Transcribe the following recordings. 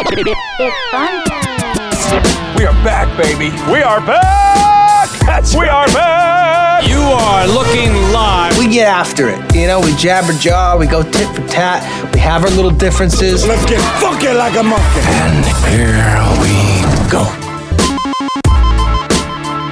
It's fun time. We are back, baby. We are back! That's we right. are back! You are looking live. We get after it. You know, we jabber jaw, we go tit for tat, we have our little differences. Let's get funky like a monkey. And here we go.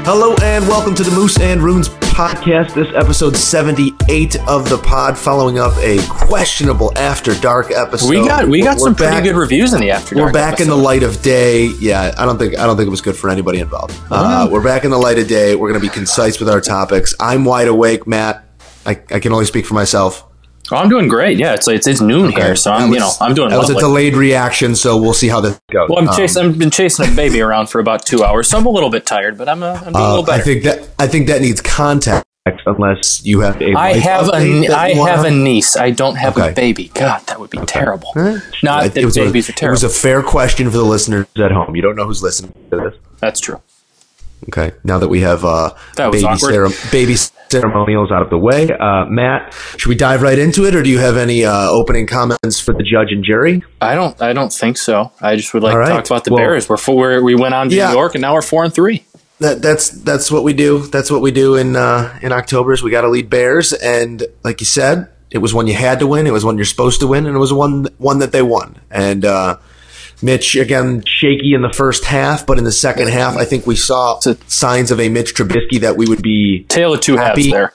Hello and welcome to the Moose and Runes podcast. This episode 78 of the pod, following up a questionable After Dark episode. We got we got We're some pretty back- good reviews in the after. We're Dark back in the light of day. Yeah, I don't think I don't think it was good for anybody involved. Uh, we're back in the light of day. We're going to be concise with our topics. I'm wide awake, Matt. I, I can only speak for myself. Oh, I'm doing great. Yeah, it's it's, it's noon here, so I'm That you know I'm doing That was a delayed reaction, so we'll see how this goes. Well, I'm Um, chasing. I've been chasing a baby around for about two hours, so I'm a little bit tired, but I'm uh, I'm doing a uh, little better. I think that I think that needs context, unless you have a. I have a update nie- that I have a niece. I don't have Okay. a baby. God, that would be terrible. Eh, Not that was a- babies are terrible. It was a fair question for the listeners at home. You don't know who's listening to this. That's true. Okay, now that we have uh, That baby, cere- baby ceremonials out of the way, uh, Matt, should we dive right into it, or do you have any uh, opening comments for the judge and jury? I don't. I don't think so. I just would like All to talk about the Well- Bears. We're, we're we went on to Yeah. New York, and now we're four and three. That, that's that's what we do. That's what we do in uh, in October. Is we got to lead Bears, and like you said, it was one you had to win. It was one you're supposed to win, and it was one one that they won. And uh, Mitch again shaky in the first half, but in the second half, I think we saw signs of a Mitch Trubisky that we would be Tail of two halves Happy. there.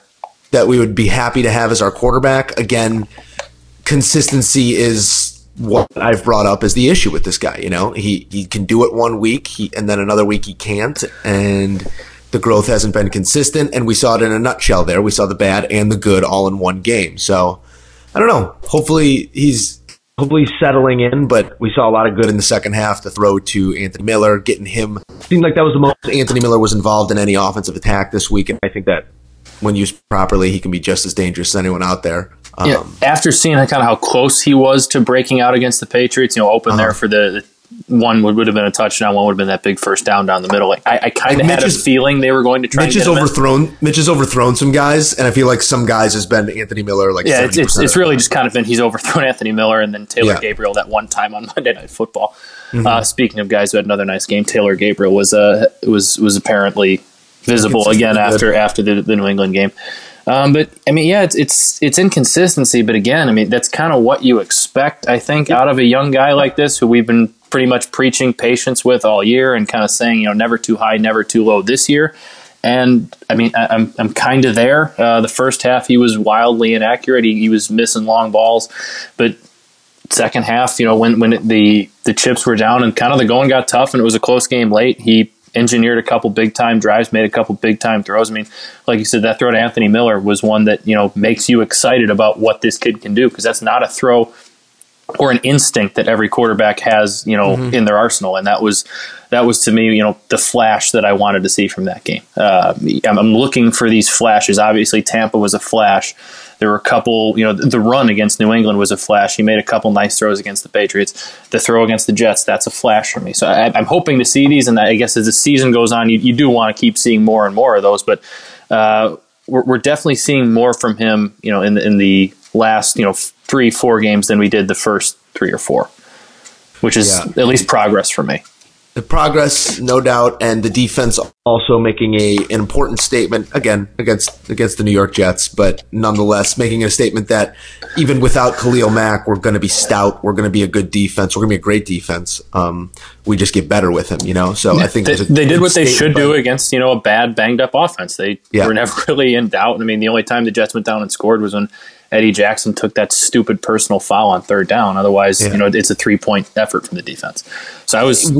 that we would be happy to have as our quarterback. Again, consistency is what I've brought up as the issue with this guy. You know, he he can do it one week, he, and then another week he can't, and the growth hasn't been consistent. And we saw it in a nutshell. There, we saw the bad and the good all in one game. So I don't know. Hopefully he's. Settling in, but we saw a lot of good in the second half. The throw to Anthony Miller, getting him seemed like that was the most Anthony Miller was involved in any offensive attack this week, and I think that when used properly, he can be just as dangerous as anyone out there. Um, Yeah, after seeing kind of how close he was to breaking out against the Patriots, you know, open Uh-huh. there for the one would, would have been a touchdown, one would have been that big first down down the middle. Like I, I kind of Like, had Mitch a feeling they were going to try. Mitch has get him in. overthrown. Mitch has overthrown some guys, and I feel like some guys has been Anthony Miller. Like Yeah, it's, it's, 70% it's really just kind of been he's overthrown Anthony Miller and then Taylor Yeah. Gabriel that one time on Monday Night Football. Mm-hmm. Uh, speaking of guys who had another nice game, Taylor Gabriel was uh, was was apparently visible again after after the, the New England game. Um, but I mean, yeah, it's it's it's inconsistency. But again, I mean, that's kind of what you expect. I think out of a young guy like this, who we've been pretty much preaching patience with all year, and kind of saying, you know, never too high, never too low this year. And I mean, I, I'm I'm kind of there. Uh, the first half, he was wildly inaccurate. He, he was missing long balls, but second half, you know, when when it, the the chips were down and kind of the going got tough, and it was a close game late, he engineered a couple big time drives, made a couple big time throws. I mean, like you said, that throw to Anthony Miller was one that you know makes you excited about what this kid can do because that's not a throw or an instinct that every quarterback has, you know, in their arsenal, and that was that was to me, you know, the flash that I wanted to see from that game. Uh, I'm, I'm looking for these flashes. Obviously, Tampa was a flash. There were a couple, you know, the run against New England was a flash. He made a couple nice throws against the Patriots. The throw against the Jets, that's a flash for me. So I, I'm hoping to see these, and I guess as the season goes on, you, you do want to keep seeing more and more of those. But uh, we're, we're definitely seeing more from him, you know, in the, in the last, you know, three, four games than we did the first three or four, which is Yeah. at least progress for me. the progress, no doubt, and the defense also making a an important statement again against against the New York Jets, but nonetheless making a statement that even without Khalil Mack, we're going to be stout. We're going to be a good defense. We're going to be a great defense. Um, we just get better with him, you know. So I think They, a they did what they should do against you know a bad banged up offense. They Yeah. were never really in doubt. I mean, the only time the Jets went down and scored was when Eddie Jackson took that stupid personal foul on third down. Otherwise, Yeah. you know, it's a three point effort from the defense. So I was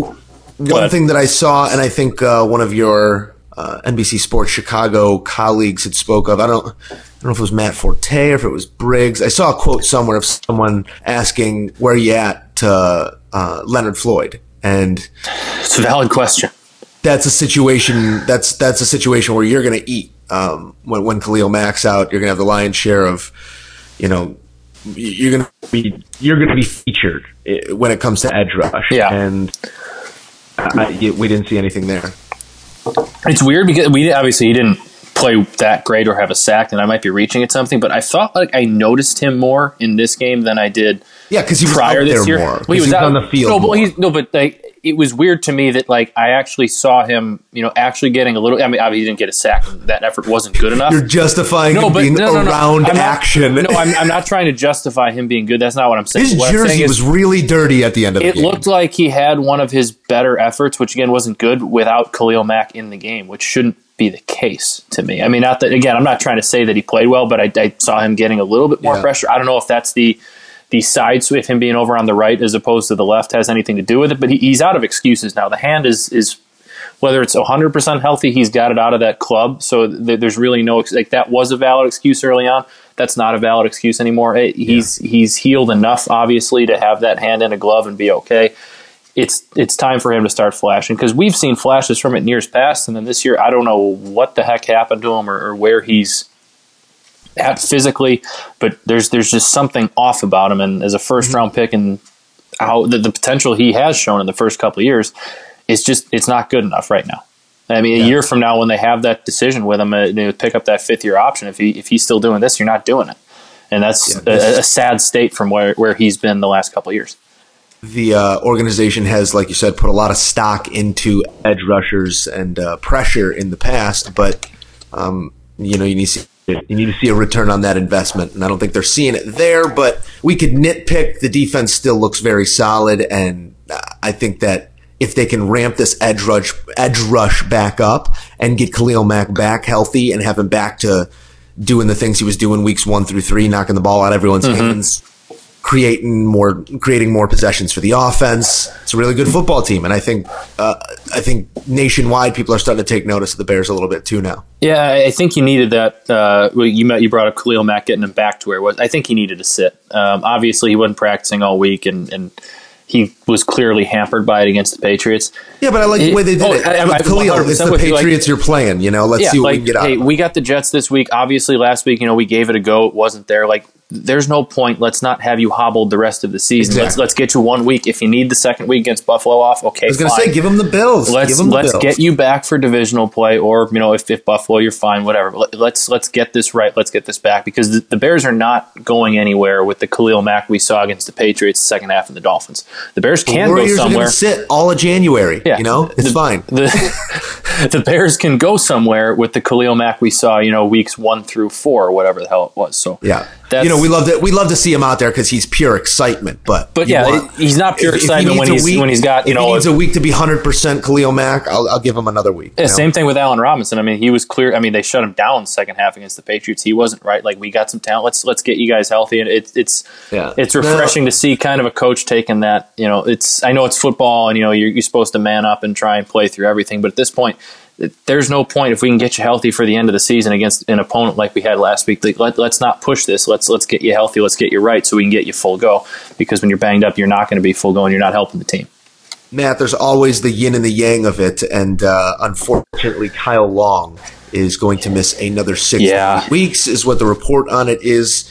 One thing that I saw, and I think uh, one of your uh, NBC Sports Chicago colleagues had spoke of. I don't, I don't know if it was Matt Forte or if it was Briggs. I saw a quote somewhere of someone asking where you at to uh, Leonard Floyd, and it's a valid question. that's a situation. That's that's a situation where you're going to eat um, when when Khalil Mack's out. You're going to have the lion's share of, you know. You're gonna be you're gonna be featured eh, when it comes to edge rush, Yeah. and I, we didn't see anything there. It's weird because we obviously he didn't play that great or have a sack, and I might be reaching at something. But I thought like I noticed him more in this game than I did Yeah, because he was prior out this there year. more. Well, he was he out on the field. No, but he's no, but like it was weird to me that like I actually saw him, you know, actually getting a little. I mean, obviously he didn't get a sack. That effort wasn't good enough. You're justifying him being around I'm not- action. no, I'm, I'm not trying to justify him being good. That's not what I'm saying. His What saying jersey is was really dirty at the end of the it game. looked like he had one of his better efforts, which again wasn't good without Khalil Mack in the game, which shouldn't be the case to me. I mean, not that again, I'm not trying to say that he played well, but I, I saw him getting a little bit more Yeah. pressure. I don't know if that's the the side swift, him being over on the right as opposed to the left, has anything to do with it. But he, he's out of excuses now. The hand is is whether it's 100% healthy, he's got it out of that club. So th- there's really no like that was a valid excuse early on. That's not a valid excuse anymore. Eh, He's he's healed enough, obviously, to have that hand in a glove and be okay. It's it's time for him to start flashing because we've seen flashes from it in years past, and then this year I don't know what the heck happened to him or, or where he's at physically, but there's there's just something off about him. And as a 1st round pick, and how the, the potential he has shown in the first couple of years, it's just it's not good enough right now. I mean, a year from now, when they have that decision with him, uh, they pick up that fifth year option. If he if he's still doing this, you're not doing it, and that's Yeah, a, a sad state from where where he's been the last couple of years. the uh, organization has, like you said, put a lot of stock into edge rushers and uh, pressure in the past, but um, you know you need to you need to see a return on that investment, and I don't think they're seeing it there. But we could nitpick. The defense still looks very solid, and uh, I think that if they can ramp this edge rush edge rush back up and get Khalil Mack back healthy and have him back to doing the things he was doing weeks one through three, knocking the ball out of everyone's hands, creating more creating more possessions for the offense. It's a really good football team, and I think uh, I think nationwide people are starting to take notice of the Bears a little bit too now. Yeah, I think you needed that. Uh, well, you met, you brought up Khalil Mack getting him back to where it was. I think he needed to sit. Um, obviously, he wasn't practicing all week, and, and he was clearly hampered by it against the Patriots. Yeah, but I like the way they did Oh, it. I- I- Khalil, it's the with you, like- Patriots you're playing. You know, let's see what like, we can get out. hey, we got the Jets this week. Obviously, last week, you know, we gave it a go. It wasn't there. Like, there's no point. Let's not have you hobbled the rest of the season. Let's let's get you one week. If you need the second week against Buffalo off, okay. I was going to say, give them the Bills. let's the let's Bills. get you back for divisional play, or you know, if, if Buffalo, you're fine, whatever. Let- Let's let's get this right. Let's get this back because the, the Bears are not going anywhere with the Khalil Mack we saw against the Patriots the second half and the Dolphins. The Bears can go Warriors are somewhere. going sit all of January. Yeah. You know, it's The- fine. the the Bears can go somewhere with the Khalil Mack we saw, you know, weeks one through four, or whatever the hell it was. So Yeah, that's, you know, we love to we love to see him out there because he's pure excitement. But But yeah, want- he's not pure if- if he excitement when he's when he's got you if know he needs a- week to be hundred percent Khalil Mack. I'll, I'll give him another week. Yeah, know? same thing with Allen Robinson. I mean, he was clear. I mean, they shut him down second half against the Patriots. He wasn't right. Like we got some talent. Let's let's get you guys healthy. And it's it's Yeah. it's refreshing to see kind of a coach taking that. You know, it's I know it's football, and you know you're, you're supposed to man up and try and play through everything. But at this point, it- there's no point if we can get you healthy for the end of the season against an opponent like we had last week. Like, let, let's not push this. Let's let's get you healthy. Let's get you right so we can get you full go. Because when you're banged up, you're not going to be full go, and you're not helping the team. Matt, there's always the yin and the yang of it, and uh, unfortunately, Kyle Long is going to miss another six Yeah. weeks, is what the report on it is,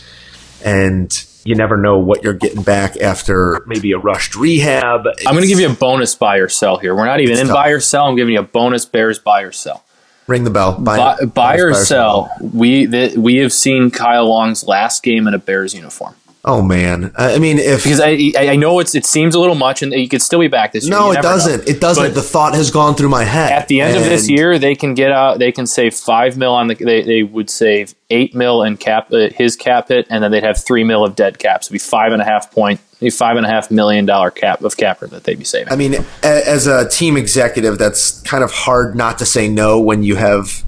and you never know what you're getting back after maybe a rushed rehab. I'm going to give you a bonus buy or sell here. We're not even in tough. buy or sell. I'm giving you a bonus Bears buy or sell. ring the bell. Buy, Buy, buy or buy sell. We the, we have seen Kyle Long's last game in a Bears uniform Oh man, I mean, if because I I I know it's it seems a little much and he could still be back this year. no, it doesn't. It doesn't. But- the thought has gone through my head. At the end of this year, they can get out. They can save five mil on the. They, they would save eight mil in cap uh, his cap hit, and then they'd have three mil of dead cap. So it'd be five and a half point, five and a half million dollar cap of capper that they'd be saving. I mean, as a team executive, that's kind of hard not to say no when you have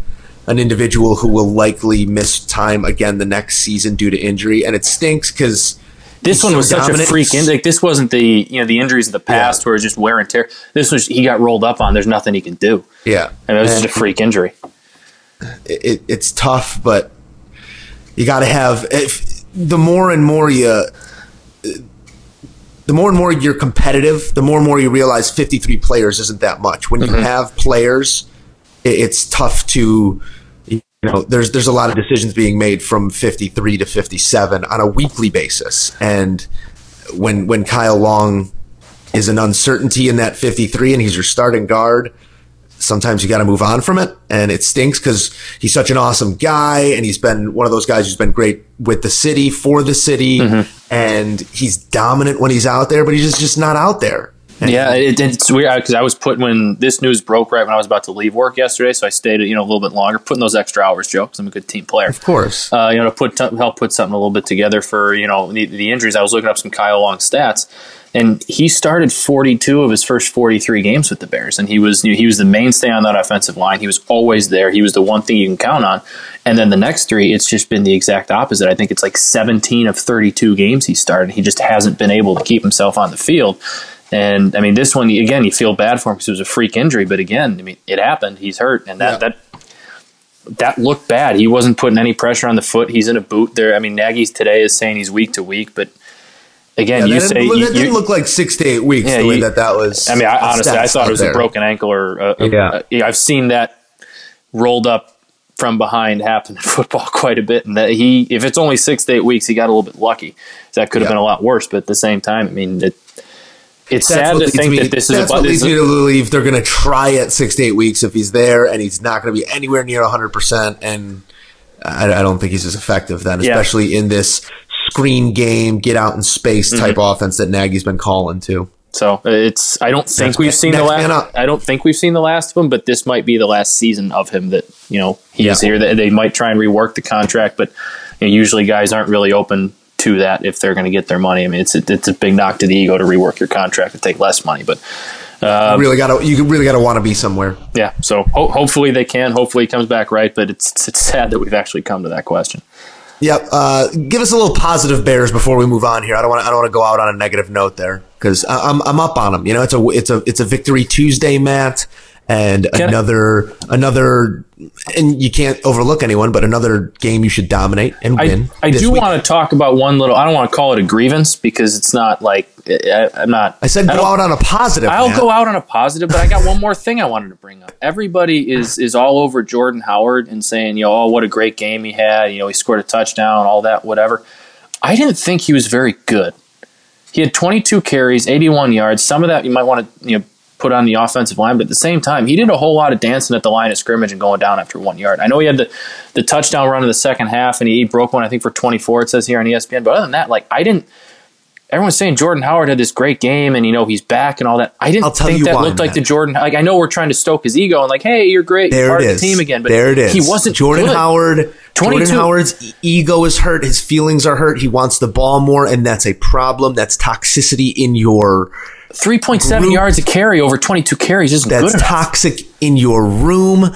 an individual who will likely miss time again the next season due to injury, and it stinks because This one so was such dominant. a freak. In, like this wasn't the you know the injuries of the past where it's just wear and tear. This was he got rolled up on. There's nothing he can do. Yeah, and it was And just a freak injury. it, it- it's tough, but you got to have if, the more and more you. The more and more you're competitive, the more and more you realize 53 players isn't that much. When you mm-hmm. have players, it's tough to you know there's there's a lot of decisions being made from 53 to 57 on a weekly basis. And when when Kyle Long is an uncertainty in that 53 and he's your starting guard sometimes you got to move on from it. And it stinks cuz he's such an awesome guy and he's been one of those guys who's been great with the city for the city. Mm-hmm. And he's dominant when he's out there, but he's just, just not out there. Yeah, it, it's weird because I was put when this news broke right when I was about to leave work yesterday, so I stayed you know a little bit longer, putting those extra hours, Joe, because I'm a good team player. Of course, uh, you know to put to help put something a little bit together for you know the, the injuries. I was looking up some Kyle Long stats, and he started 42 of his first 43 games with the Bears, and he was you know, he was the mainstay on that offensive line. He was always there. He was the one thing you can count on. And then the next three, it's just been the exact opposite. I think it's like 17 of 32 games he started. He just hasn't been able to keep himself on the field. And I mean, this one again, you feel bad for him because it was a freak injury. But again, I mean, it happened. He's hurt, and that yeah. that that looked bad. He wasn't putting any pressure on the foot. He's in a boot there. I mean, Nagy's today is saying he's week to week, but again, yeah, you say didn't, you, that didn't look like six to eight weeks. Yeah, the way you, that that was. I mean, I, honestly, I thought it was there. a broken ankle or a, a, yeah. Uh, a, I've seen that rolled up from behind happen in football quite a bit, and that he, if it's only six to eight weeks, he got a little bit lucky. That could have yeah. been a lot worse, but at the same time, I mean, it, it's that's sad to think me, that this is that's what leads me to believe they're going to try at six to eight weeks if he's there and he's not going to be anywhere near 100% and I, I, don't think he's as effective then especially yeah. in this screen game get out in space type mm-hmm. offense that Nagy's been calling to so it's I don't think next, we've seen the last I don't think we've seen the last of him but this might be the last season of him that you know he's yeah. here they might try and rework the contract but you know, usually guys aren't really open to that if they're going to get their money. I mean, it's a, it's a big knock to the ego to rework your contract to take less money, but um, you really got to you really got to want to be somewhere. Yeah, so ho- hopefully they can. Hopefully it comes back right, but it's it's sad that we've actually come to that question. Yep. Uh, give us a little positive Bears before we move on here. I don't want I don't want to go out on a negative note there because I'm I'm up on them. You know, it's a it's a it's a victory Tuesday, Matt and Can another I, another and you can't overlook anyone but another game you should dominate and win i, I do week. want to talk about one little i don't want to call it a grievance because it's not like I, am not i said I go out on a positive i'll go out on a positive but i got one more thing i wanted to bring up. Everybody is is all over jordan howard and saying you know oh what a great game he had you know he scored a touchdown all that whatever. I didn't think he was very good. He had 22 carries 81 yards some of that you might want to you know put on the offensive line, but at the same time, he did a whole lot of dancing at the line of scrimmage and going down after one yard. I know he had the, the touchdown run in the second half, and he broke one, I think, for 24, it says here on ESPN. But other than that, like, I didn't. Everyone's saying Jordan Howard had this great game, and you know he's back and all that. I didn't i think that why, looked man. like the Jordan. Like I know we're trying to stoke his ego and like, hey, you're great, there you're part of the team again. But there it is. He wasn't Jordan good. Howard. 22. Jordan Howard's ego is hurt. His feelings are hurt. He wants the ball more, and that's a problem. That's toxicity in your 3.7 yards a carry over 22 carries isn't That's good toxic in your room.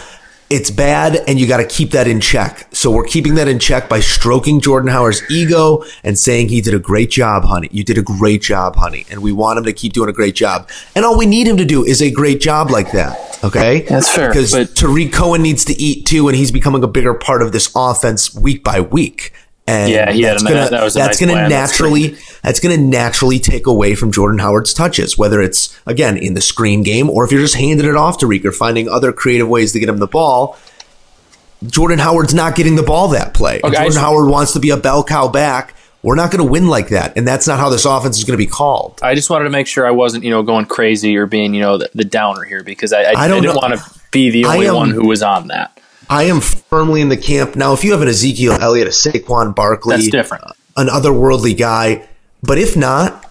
It's bad, and you got to keep that in check. So we're keeping that in check by stroking Jordan Howard's ego and saying he did a great job, honey. You did a great job, honey, and we want him to keep doing a great job. And all we need him to do is a great job like that. Okay, that's fair. Because Tarik Cohen needs to eat too, and he's becoming a bigger part of this offense week by week. And yeah, he that's gonna, that was that's nice gonna naturally that's, that's, gonna naturally take away from Jordan Howard's touches, whether it's again in the screen game or if you're just handing it off to Reek or finding other creative ways to get him the ball. Jordan Howard's not getting the ball that play. Okay, Jordan Howard wants to be a bell cow back. We're not going to win like that, and that's not how this offense is going to be called. I just wanted to make sure I wasn't, you know, going crazy or being, you know, the, the downer here because I, I, I, I didn't want to be the only am, one who was on that. I am firmly in the camp now. If you have an Ezekiel Elliott, a Saquon Barkley, that's different. An otherworldly guy, but if not,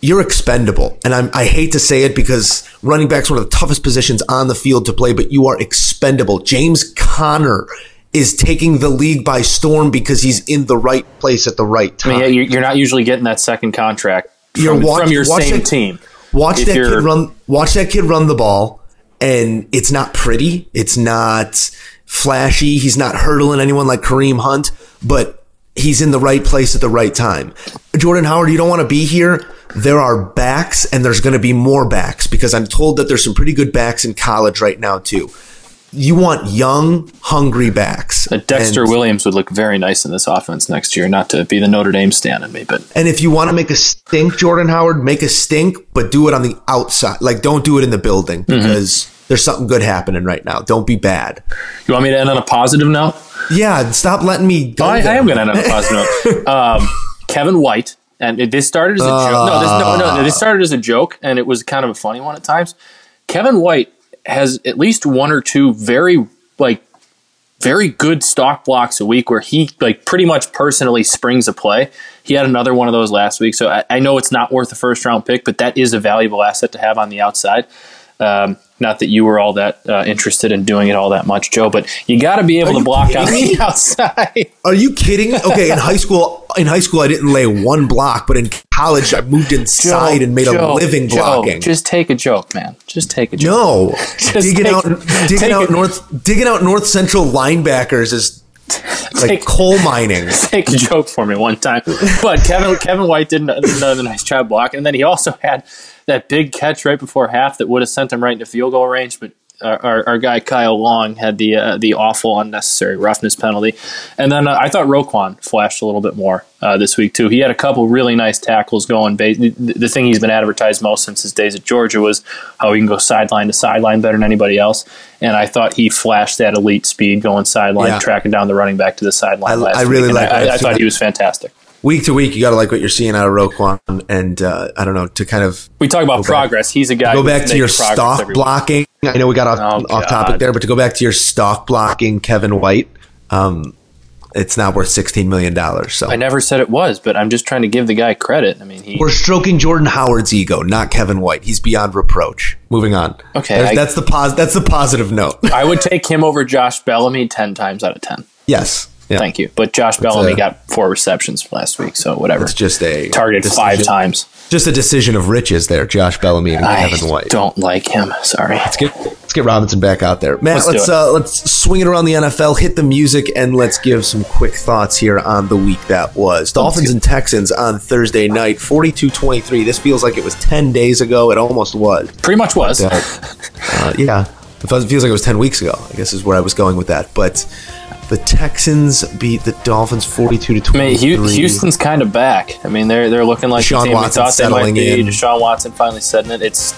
you're expendable. And I'm, I hate to say it because running back's one of the toughest positions on the field to play, but you are expendable. James Conner is taking the league by storm because he's in the right place at the right time. I mean, you're not usually getting that second contract from, watch, from your same that, team. Watch that kid run. Watch that kid run the ball and it's not pretty. It's not flashy. He's not hurdling anyone like Kareem Hunt, but he's in the right place at the right time. Jordan Howard, you don't want to be here. There are backs and there's going to be more backs because I'm told that there's some pretty good backs in college right now too. You want young, hungry backs. Uh, Dexter and, Williams would look very nice in this offense next year. Not to be the Notre Dame stand in me, but and if you want to make a stink, Jordan Howard, make a stink, but do it on the outside. Like don't do it in the building mm-hmm. because mm-hmm. there's something good happening right now. Don't be bad. You want me to end on a positive note? Yeah, stop letting me. Oh, I, I, am going to end on a positive note. Um, Kevin White, and this started as a uh, joke. No, this, no, no, this started as a joke, and it was kind of a funny one at times. Kevin White has at least one or two very like very good stock blocks a week where he like pretty much personally springs a play. He had another one of those last week, so I, I know it's not worth a first round pick, but that is a valuable asset to have on the outside. Um, not that you were all that uh, interested in doing it all that much, Joe, but you got to be able Are to block on kidding the outside. Are you kidding? Okay, in high school, in high school, I didn't lay one block, but in college, I moved inside and made a Joe, living Joe, blocking. just take a joke, man. Just take a joke. no, Just digging out, digging out north, digging out North Central linebackers is like Take- coal mining. take a joke for me one time. But Kevin Kevin White did another nice job block, and then he also had that big catch right before half that would have sent him right into field goal range. But our, our, guy Kyle Long had the uh, the awful unnecessary roughness penalty, and then uh, I thought Roquan flashed a little bit more uh, this week too. He had a couple really nice tackles going. The thing he's been advertised most since his days at Georgia was how he can go sideline to sideline better than anybody else, and I thought he flashed that elite speed going sideline, Yeah. tracking down the running back to the sideline. I- last I really like I. I, I thought he was fantastic. Week to week, you got to like what you're seeing out of Roquan, and uh, I don't know to kind of We talk about progress. He's a guy. go back to your stock blocking. I know we got off, Oh, off topic there, but to go back to your stock blocking, Kevin White, um, it's not worth sixteen million dollars. So I never said it was, but I'm just trying to give the guy credit. I mean, he. we're stroking Jordan Howard's ego, not Kevin White. He's beyond reproach. Moving on. Okay, I- that's the pos- That's the positive note. I would take him over Josh Bellamy ten times out of ten. yes. Yeah. Thank you. But Josh Bellamy a- got four receptions last week, so whatever. It's just a Targeted decision- five times. Just a decision of riches there, Josh Bellamy and I Kevin White. don't like him. Sorry. Let's get let's get Robinson back out there. Matt, Let's let's uh, let's swing it around the NFL, hit the music, and let's give some quick thoughts here on the week that was. Dolphins and Texans on Thursday night, 42-23. This feels like it was 10 days ago. It almost was. Pretty much was. Uh, uh, yeah. It feels, it feels like it was 10 weeks ago, I guess is where I was going with that. But the Texans beat the Dolphins 42 to I mean, 23. Houston's kind of back. I mean, they're they're looking like Deshaun the team Watson we thought they might be. in. Deshaun Watson finally setting it. It's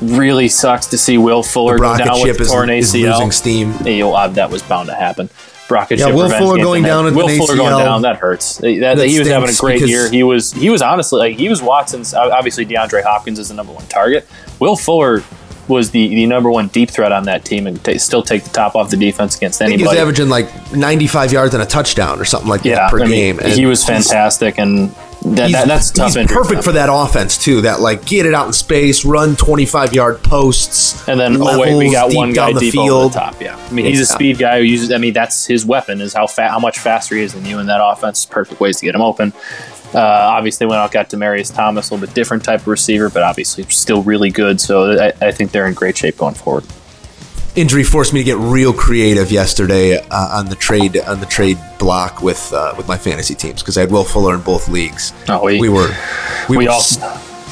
really sucks to see Will Fuller go down with a torn is ACL. losing steam. Yo, uh, that was bound to happen. Rocket Yeah, Will Fuller going down Will Fuller ACL. going down that hurts. That, That he was having a great year. He was he was honestly like he was Watson's obviously DeAndre Hopkins is the number one target. Will Fuller was the, the number one deep threat on that team and ta still take the top off the defense against I think he anybody. was averaging like 95 yards and a touchdown or something like yeah, that per I mean, game. And he was fantastic and that, that, that's a tough. he's perfect for that offense too. That like get it out in space, run 25 yard posts, And then oh wait, we got one guy down the deep field. the top. Yeah, I mean he's a speed guy who uses. I mean that's his weapon is how fa- how much faster he is than you in that offense. Perfect ways to get him open. Uh, obviously, went out got Demaryius Thomas, a little bit different type of receiver, but obviously still really good. So I, I think they're in great shape going forward. Injury forced me to get real creative yesterday uh, on the trade on the trade block with uh, with my fantasy teams because I had Will Fuller in both leagues. Oh, we- we were we, We were all s-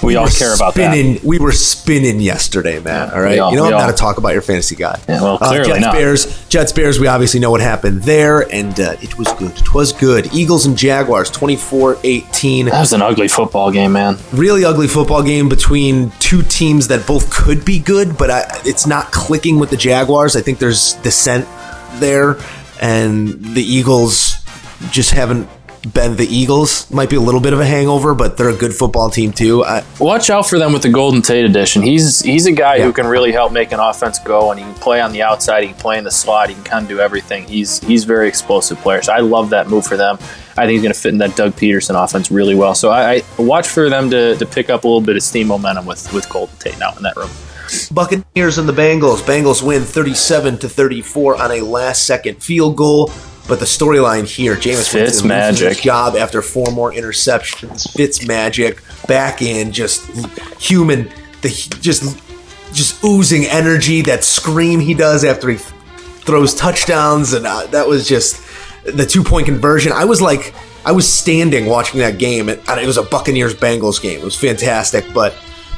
we all care about that. spinning, We were spinning yesterday, man. all right, all- you know i'm not all- to talk about your fantasy guy. Yeah, well, Uh, Jets not. Bears, Jets Bears. We obviously know what happened there, and uh, it was good. It was good. Eagles and Jaguars, 24-18. That was an ugly football game, man. really ugly football game between two teams that both could be good, but I, it's not clicking with the Jaguars. I think there's dissent there, and the Eagles just haven't been the Eagles. Might be a little bit of a hangover, but they're a good football team too. I, Watch out for them with the Golden Tate edition. He's he's a guy Yeah. who can really help make an offense go, and he can play on the outside. He can play in the slot. He can kind of do everything. He's he's a very explosive player. So I love that move for them. I think he's going to fit in that Doug Pederson offense really well. So I, I watch for them to, to pick up a little bit of steam momentum with with Golden Tate now in that room. Buccaneers and the Bengals. Bengals win 37 to 34 on a last second field goal. But the storyline here, Jameis Fitz Winston loses his magic. job after four more interceptions. Fitz magic back in, just human, the just just oozing energy. That scream he does after he throws touchdowns, and uh, that was just the two point conversion. I was like, I was standing watching that game, and and it was a Buccaneers Bengals game. It was fantastic, but.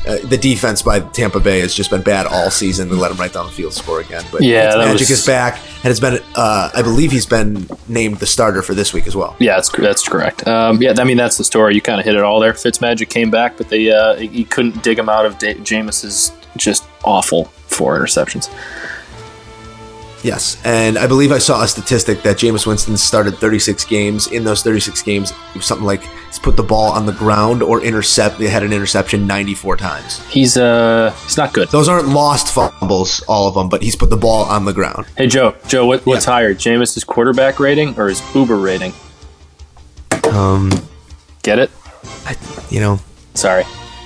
Uh, the defense by Tampa Bay has just been bad all season. They let him right down the field score again. But Yeah, Magic was- is back, and it's been. Uh, I believe he's been named the starter for this week as well. Yeah, that's that's correct. Um, yeah, I mean that's the story. You kind of hit it all there. Fitzmagic came back, but they uh, he couldn't dig him out of da- Jameis's just awful four interceptions. Yes, and I believe I saw a statistic that Jameis Winston started 36 games. In those 36 games, it was something like he's put the ball on the ground or intercept. They had an interception 94 times. He's uh he's not good. Those aren't lost fumbles, all of them, but he's put the ball on the ground. Hey Joe, Joe, what, what's Yeah. higher, Jameis's quarterback rating or his Uber rating? Um, Get it? I, you know, Sorry,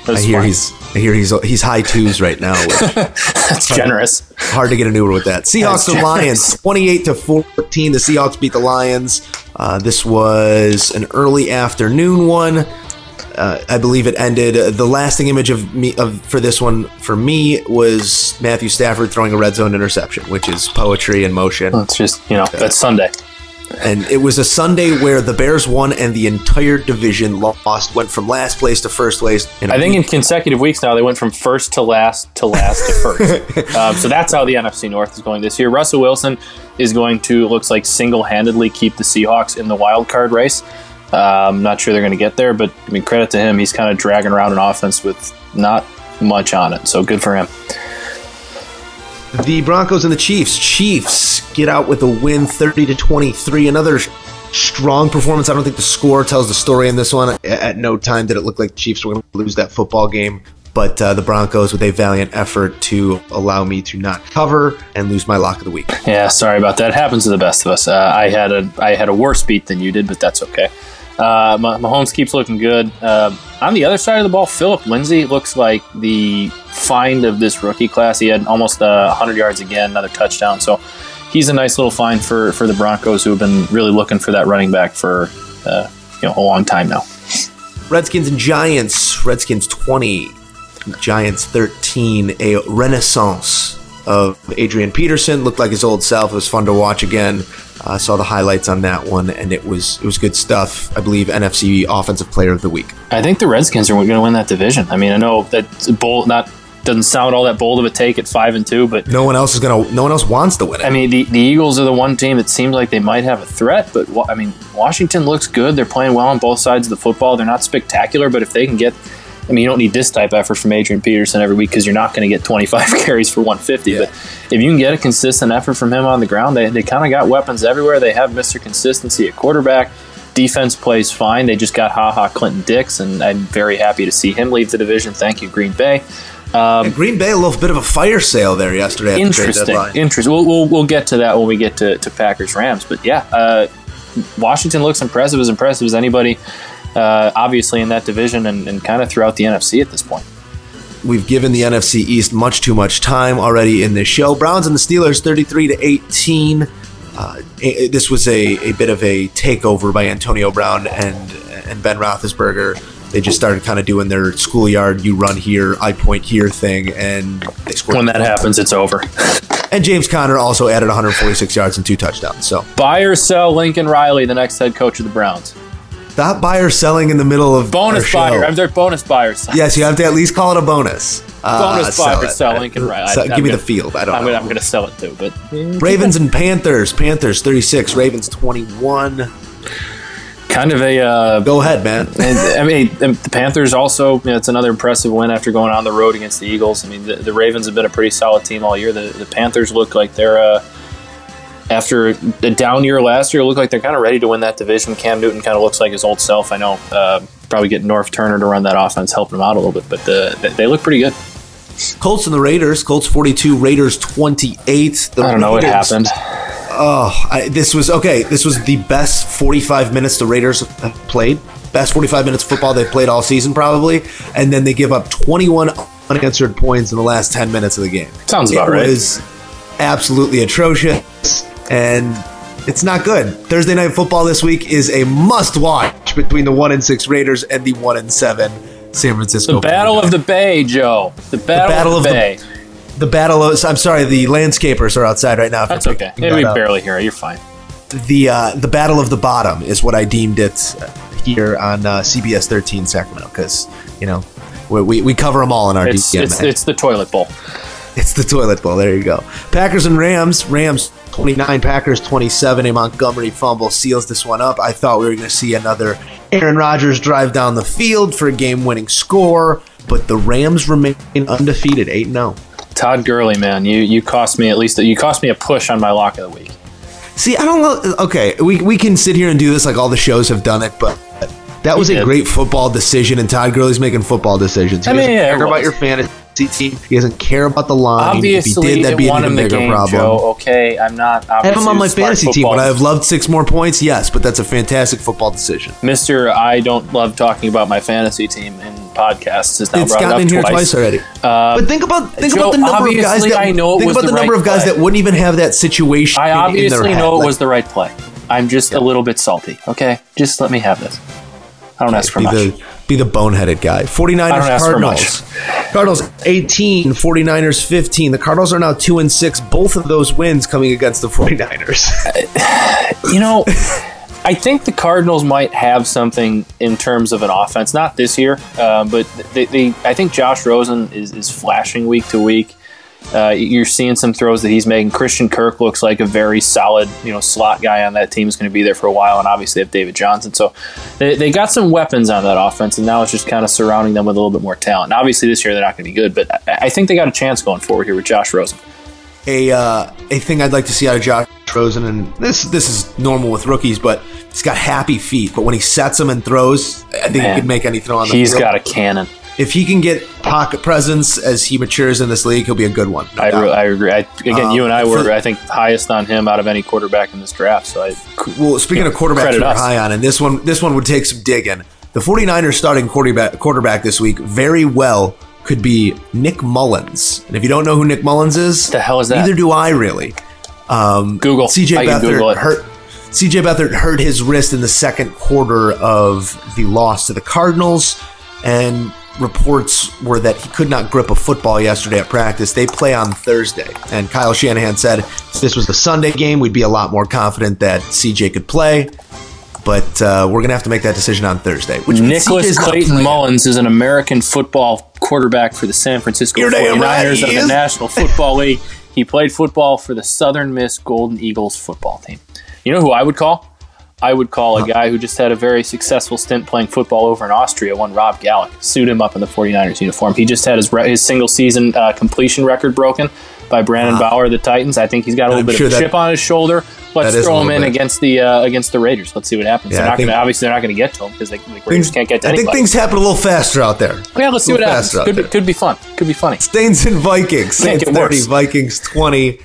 I hear fine. he's I hear he's he's high twos right now. That's generous. hard to get an Uber with that. Seahawks and Lions, 28 to 14. The Seahawks beat the Lions. Uh, this was an early afternoon one. Uh, I believe it ended. uh, the lasting image of me of for this one for me was Matthew Stafford throwing a red zone interception, which is poetry in motion. It's just you know that's Sunday. And it was a Sunday where the Bears won and the entire division lost. Went from last place to first place. I think in consecutive weeks now they went from first to last to last to first. um, so that's how the NFC North is going this year. Russell Wilson is going to looks like single handedly keep the Seahawks in the wild card race. Uh, I'm not sure they're going to get there, but I mean credit to him. He's kind of dragging around an offense with not much on it. So good for him. The Broncos and the Chiefs. Chiefs get out with a win 30 to 23. Another strong performance. I don't think the score tells the story in this one. At no time did it look like the Chiefs were going to lose that football game. But uh, the Broncos, with a valiant effort to allow me to not cover and lose my lock of the week. Yeah, sorry about that. It happens to the best of us. Uh, I had a I had a worse beat than you did, but that's okay. Uh, Mah- Mahomes keeps looking good. Um on the other side of the ball, Phillip Lindsay looks like the find of this rookie class. He had almost uh, 100 yards again, another touchdown. So he's a nice little find for, for the Broncos, who have been really looking for that running back for uh, you know a long time now. Redskins and Giants. Redskins 20, Giants 13. A renaissance of Adrian Peterson. Looked like his old self. It was fun to watch again. I saw the highlights on that one, and it was it was good stuff. I believe NFC Offensive Player of the Week. I think the Redskins are going to win that division. I mean, I know that bold, not doesn't sound all that bold of a take at five and two, but No one else is gonna. No one else wants to win it. I mean, the, the Eagles are the one team that seems like they might have a threat, but I mean, Washington looks good. They're playing well on both sides of the football. They're not spectacular, but if they can get, I mean, you don't need this type of effort from Adrian Peterson every week because you're not going to get 25 carries for 150. Yeah. But if you can get a consistent effort from him on the ground, they, they kind of got weapons everywhere. They have Mr. Consistency at quarterback. Defense plays fine. They just got Ha Ha Clinton Dix, and I'm very happy to see him leave the division. Thank you, Green Bay. And Green Bay a little bit of a fire sale there yesterday. At the Interesting. deadline. Interesting. We'll, we'll, we'll get to that when we get to, to Packers Rams. But yeah, uh, Washington looks impressive, as impressive as anybody, uh, obviously, in that division and, and kind of throughout the NFC at this point. We've given the NFC East much too much time already in this show. Browns and the Steelers, thirty-three to eighteen. Uh, this was a, a bit of a takeover by Antonio Brown and and Ben Roethlisberger. They just started kind of doing their schoolyard, you run here, I point here thing, and they scored. When that happens, it's over. and James Conner also added 146 yards and two touchdowns. So Buy or sell Lincoln Riley, the next head coach of the Browns. stop buy or selling in the middle of Bonus buyer. I'm their bonus buyers. Yes, you have to at least call it a bonus. Uh, Bonus buy or it. sell Lincoln Riley. So- give I'm me gonna- the field. I don't I'm know. gonna, I'm gonna sell it too, but Ravens and Panthers. Panthers 36, Ravens 21. Kind of a uh, Go ahead, man. And I mean, the Panthers also, you know, it's another impressive win after going on the road against the Eagles. I mean, the, the Ravens have been a pretty solid team all year. The, the Panthers look like they're, uh, after a down year last year, look like they're kind of ready to win that division. Cam Newton kind of looks like his old self. I know, uh, probably getting Norv Turner to run that offense, helping him out a little bit, but uh, they, they look pretty good. Colts and the Raiders. Colts 42, Raiders 28. The I don't know what happened. Oh, I, this was okay. This was the best 45 minutes the Raiders have played. Best 45 minutes of football they've played all season, probably. And then they give up 21 unanswered points in the last 10 minutes of the game. Sounds about it right. was absolutely atrocious, and it's not good. Thursday night football this week is a must-watch between the one and six Raiders and the one and seven San Francisco. The Battle of the Bay, Joe. The Battle, Battle of the of the- Bay. The battle. Of, I'm sorry, the landscapers are outside right now. That's okay. That we up. barely hear it. You're fine. the uh, the battle of the bottom is what I deemed it here on uh, CBS 13 Sacramento because you know we, we, we cover them all in our It's, DMA. it's, it's the toilet bowl. It's the toilet bowl. There you go. Packers and Rams. Rams 29, Packers 27. A Montgomery fumble seals this one up. I thought we were going to see another Aaron Rodgers drive down the field for a game winning score, but the Rams remain undefeated, 8 0. Todd Gurley, man, you you cost me at least you cost me a push on my lock of the week. See, I don't know. Okay, we, we can sit here and do this like all the shows have done it, but that was He a did. great football decision, and Todd Gurley's making football decisions. He I mean, doesn't yeah, care about your fantasy team. He doesn't care about the line. Obviously, if he did, that'd be an won even the bigger game, problem. Joe. Okay, I'm not. I have him on my a fantasy team. Would football I have loved six more points? Yes, but that's a fantastic football decision. Mister, I don't love talking about my fantasy team in podcasts. Has now It's it gotten up in here twice. already. Uh, but think about think Joe, about the number of guys that I know it think about the, the number right of guys play. that wouldn't even have that situation. I in their obviously know it Like, was the right play. I'm just a little bit salty. Okay, just let me have this. I don't ask for much. the be the boneheaded guy. 49ers I don't ask for Cardinals. Cardinals 18, 49ers 15. The Cardinals are now 2 and 6. Both of those wins coming against the 49ers. You know, I think the Cardinals might have something in terms of an offense. Not this year, uh, but they, they. I think Josh Rosen is, is flashing week to week. Uh, you're seeing some throws that he's making. Christian Kirk looks like a very solid, you know, slot guy on that team. is going to be there for a while, and obviously they have David Johnson. So they, they got some weapons on that offense, and now it's just kind of surrounding them with a little bit more talent. And obviously this year they're not going to be good, but I, I think they got a chance going forward here with Josh Rosen. a uh, a thing I'd like to see out of Josh Rosen, and this this is normal with rookies, but he's got happy feet. But when he sets them and throws, I think Man, he can make any throw on the He's field. got a cannon. If he can get pocket presence as he matures in this league, he'll be a good one. no I, re- I agree. I, again, Um, you and I were, for- I think, highest on him out of any quarterback in this draft. So I, Well, speaking of quarterbacks we're us. high on, and this one this one would take some digging. The 49ers starting quarterback quarterback this week very well could be Nick Mullens. And if you don't know who Nick Mullens is, what The hell is that? Neither do I really. Um, Google. CJ Beathard hurt CJ Beathard hurt his wrist in the second quarter of the loss to the Cardinals and reports were that he could not grip a football yesterday at practice. They play on Thursday. And Kyle Shanahan said if this was the Sunday game, we'd be a lot more confident that CJ could play. But uh, we're going to have to make that decision on Thursday. Which Nicholas Clayton. Mullens is an American football quarterback for the San Francisco You're 49ers right of the. National Football League. He played football for the Southern Miss Golden Eagles football team. You know who I would call? I would call a guy who just had a very successful stint playing football over in Austria, one Rob Gallick, suit him up in the 49ers uniform. He just had his, re- his single season uh, completion record broken by Brandon Bauer of the Titans. I think he's got a little I'm bit sure of a chip on his shoulder. Let's that is a throw him in bit. against the uh, against the Raiders. Let's see what happens. Yeah, they're not gonna, obviously they're not going to get to him because they, the Raiders can't get to I think things happen a little faster out there. yeah, let's see what happens. Could, be- could be fun. Could be funny. Saints and Vikings. Saints 30, worse. Vikings 20.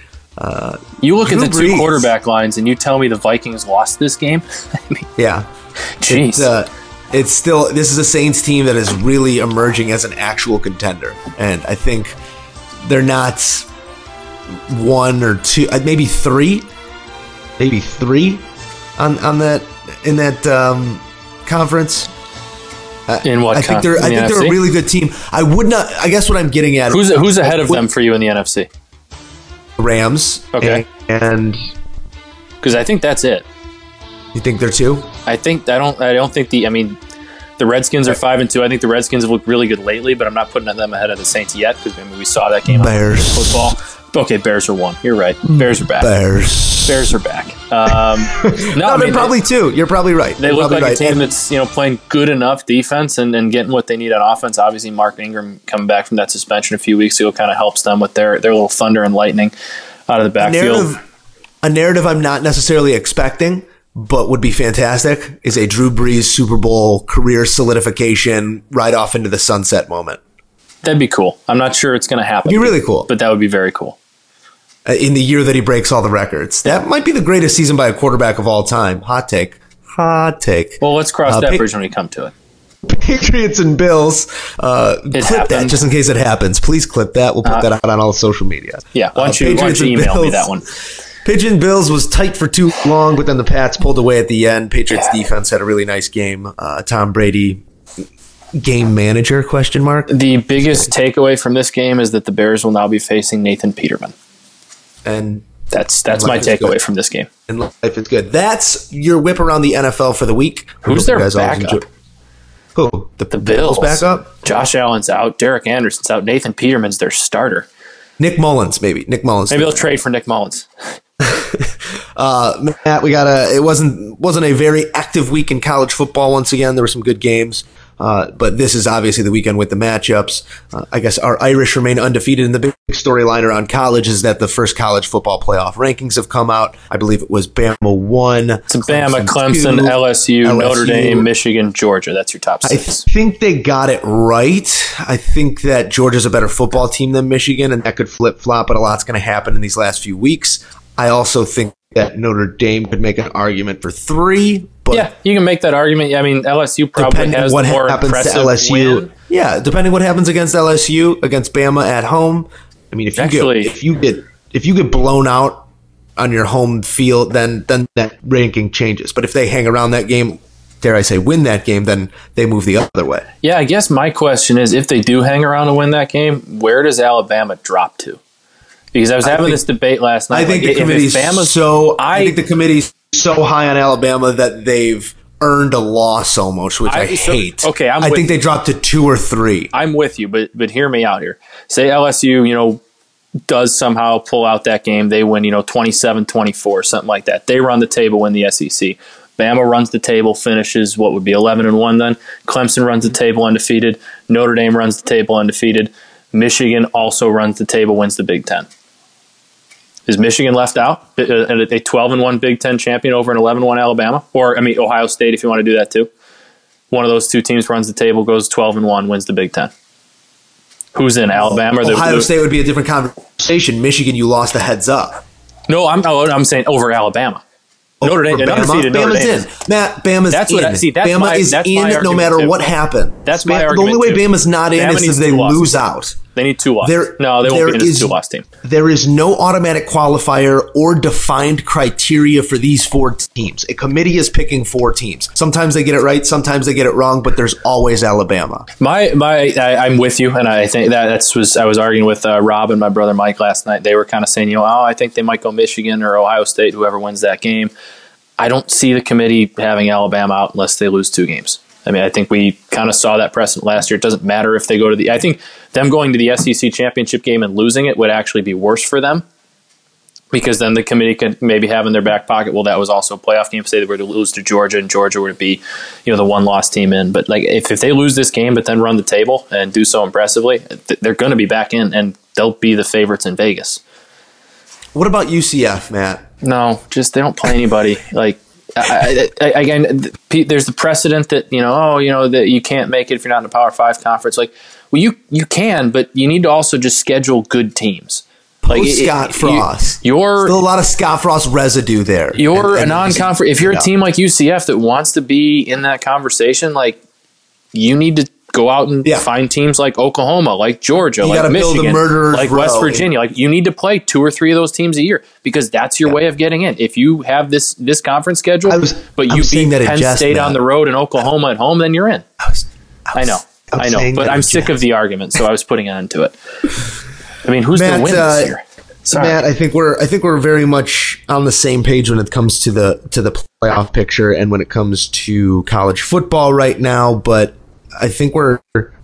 You look Drew at the two quarterback lines and you tell me the Vikings lost this game. I mean, Yeah. jeez. It's, uh, it's still this is a Saints team that is really emerging as an actual contender, and I think they're not one or two, uh, maybe three, maybe three on on that in that um, conference. in what? I think they're in I the think they're a really good team. I would not. I guess what I'm getting at Who's who's ahead of them for you in the NFC? Rams. Okay. and Because I think that's it. you think they're two? I think I don't. I don't think the. I mean, the Redskins are five and two. I think the Redskins have looked really good lately, but I'm not putting them ahead of the Saints yet because I mean, we saw that game Bears. football. Okay, Bears are one. You're right. Bears are back. Bears. Bears are back. Um, no, No, I mean, probably two. You're probably right. They You're look like right. a team And- that's you know playing good enough defense and, and getting what they need on offense. Obviously, Mark Ingram coming back from that suspension a few weeks ago kind of helps them with their their little thunder and lightning out of the a backfield. narrative, a narrative I'm not necessarily expecting, but would be fantastic is a Drew Brees Super Bowl career solidification right off into the sunset moment. That'd be cool. I'm not sure it's going to happen, It'd be really cool but that would be very cool. Uh, in the year that he breaks all the records. That might be the greatest season by a quarterback of all time. Hot take. Hot take. Well, let's cross Uh, that pick- bridge when we come to it. Patriots and Bills. Uh, clip that just in case it happens. Please clip that. We'll put that out on all social media. Yeah, why Uh, don't you, why don't you email me Bills. that one? Pigeon Bills was tight for too long, but then the Pats pulled away at the end. Patriots defense had a really nice game. Uh, Tom Brady, game manager? Question mark. The biggest takeaway from this game is that the Bears will now be facing Nathan Peterman. And That's that's my takeaway from this game. and life is good. That's your whip around the NFL for the week. Who's their backup? Who the, The Bills back up? Josh Allen's out. Derek Anderson's out. Nathan Peterman's their starter. Nick Mullens, maybe. Nick Mullens. Maybe they'll trade for Nick Mullens. Uh, Matt, we got a. It wasn't wasn't a very active week in college football. Once again, there were some good games. Uh, but this is obviously the weekend with the matchups. Uh, I guess our Irish remain undefeated. And the big storyline around college is that the first college football playoff rankings have come out. I believe it was Bama one, It's Bama, Clemson, two, LSU, Notre Dame, Michigan, Georgia. That's your top six. I think they got it right. I think that Georgia's a better football team than Michigan, and that could flip flop, but a lot's going to happen in these last few weeks. I also think that Notre Dame could make an argument for three, but yeah, you can make that argument. I mean, LSU probably has what more happens to LSU, win. yeah, depending what happens against LSU against Bama at home. I mean, if you Actually- get if you get if you get blown out on your home field, then then that ranking changes. But if they hang around that game, dare I say, win that game, then they move the other way. Yeah, I guess my question is if they do hang around and win that game, where does Alabama drop to? Because I was having think- this debate last night. I think like, the committee's so. I, I- think the committee's so high on Alabama that they've earned a loss almost, which I, I- so- hate. okay, I'm I with think they dropped to two or three. I'm with you, but but hear me out here. Say LSU, you know, does somehow pull out that game. They win, you know, 27-24, something like that. They run the table, win the SEC. Bama runs the table, finishes what would be 11 and 1 then. Clemson runs the table undefeated. Notre Dame runs the table undefeated. Michigan also runs the table, wins the Big 10. Is Michigan left out? Uh, a a 12 and 1 Big 10 champion over an 11 1 Alabama? Or I mean Ohio State if you want to do that too. One of those two teams runs the table, goes 12 and 1, wins the Big 10. Who's in Alabama? or the- Ohio the- State would be a different conversation. Michigan, you lost a heads up. No, I'm oh, I'm saying over Alabama. Notre Dame, an undefeated Notre Dame. in. Matt, Bama's That's in. what I- see, that's Bama my- is in no matter too. what happened. That's my Bama- argument, The only way too. Bama's not in Bama is if they losses. lose out. They need two losses. There- no, they won't be in a two loss team. There is no automatic qualifier or defined criteria for these four teams. A committee is picking four teams. Sometimes they get it right, sometimes they get it wrong, but there's always Alabama. My my, I, I'm with you, and I think that that's was I was arguing with uh, Rob and my brother Mike last night. They were kind of saying, you know, oh, I think they might go Michigan or Ohio State, whoever wins that game. I don't see the committee having Alabama out unless they lose two games. I mean, I think we kind of saw that precedent last year. It doesn't matter if they go to the. I think them going to the SEC championship game and losing it would actually be worse for them because then the committee could maybe have in their back pocket, well, that was also a playoff game. Say they were to lose to Georgia, and Georgia were to be, you know, the one loss team in. But like, if, if they lose this game, but then run the table and do so impressively, th- they're going to be back in, and they'll be the favorites in Vegas. What about UCF, Matt? No, just they don't play anybody. like I, I, again, th- there's the precedent that you know, oh, you know that you can't make it if you're not in a Power Five conference. Like, well, you you can, but you need to also just schedule good teams. Like Post Scott it- Frost. You, you're Still a lot of Scott Frost residue there. you're And- a non-conference. If you're a team like UCF that wants to be in that conversation, like you need to go out and Yeah. find teams like Oklahoma, like Georgia, You like gotta build a Michigan, like West row. Virginia. Like you need to play two or three of those teams a year because that's your Yeah. way of getting in. If you have this this conference schedule, was- but I'm you saying beat that Penn State Matt. on the road and Oklahoma at home, then you're in. I, was, I know, I was I know, but I'm sick of the argument, so I was putting an end to it. I mean, who's Matt, the winner uh, this year? Sorry. Matt, I think we're I think we're very much on the same page when it comes to the to the playoff picture and when it comes to college football right now. But I think we're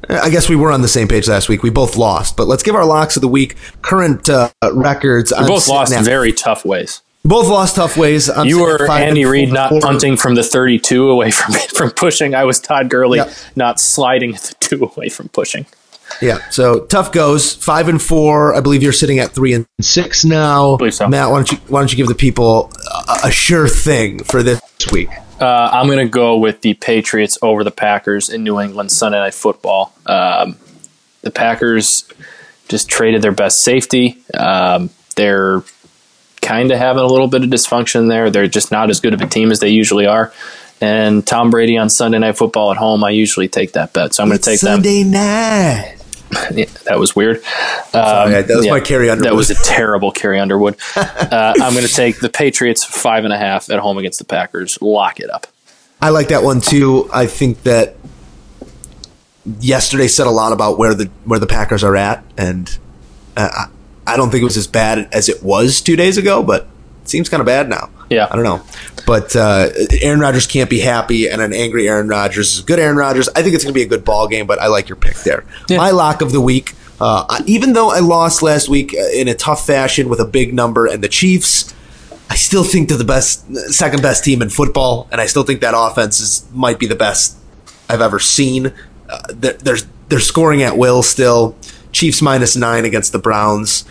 I guess we were on the same page last week. We both lost, but let's give our locks of the week. Current uh, records. we both lost in very tough ways. both lost tough ways. I'm You were Andy and Reid not punting from the 32 away from from pushing. I was Todd Gurley not sliding the two away from pushing. Yeah, so tough goes five and four. I believe you're sitting at three and six now. so. Matt, why don't you why don't you give the people a, a sure thing for this week? Uh, I'm going to go with the Patriots over the Packers in New England Sunday Night Football. Um, the Packers just traded their best safety. Um, they're kind of having a little bit of dysfunction there. They're just not as good of a team as they usually are. And Tom Brady on Sunday Night Football at home, I usually take that bet. So I'm going to take them. Sunday night. Yeah, that was weird. Sorry, Um, that was my Carrie Underwood. That was a terrible Carrie Underwood. uh, I'm going to take the Patriots five and a half at home against the Packers. Lock it up. I like that one too. I think that yesterday said a lot about where the where the Packers are at, and uh, I I don't think it was as bad as it was two days ago, but it seems kind of bad now. Yeah. I don't know, but uh, Aaron Rodgers can't be happy, and an angry Aaron Rodgers is good Aaron Rodgers. I think it's going to be a good ball game, but I like your pick there. Yeah. My lock of the week. Uh, even though I lost last week uh, in a tough fashion with a big number and the Chiefs, I still think they're the best, second best team in football, and I still think that offense is might be the best I've ever seen. Uh, they're, they're they're scoring at will still. Chiefs minus nine against the Browns.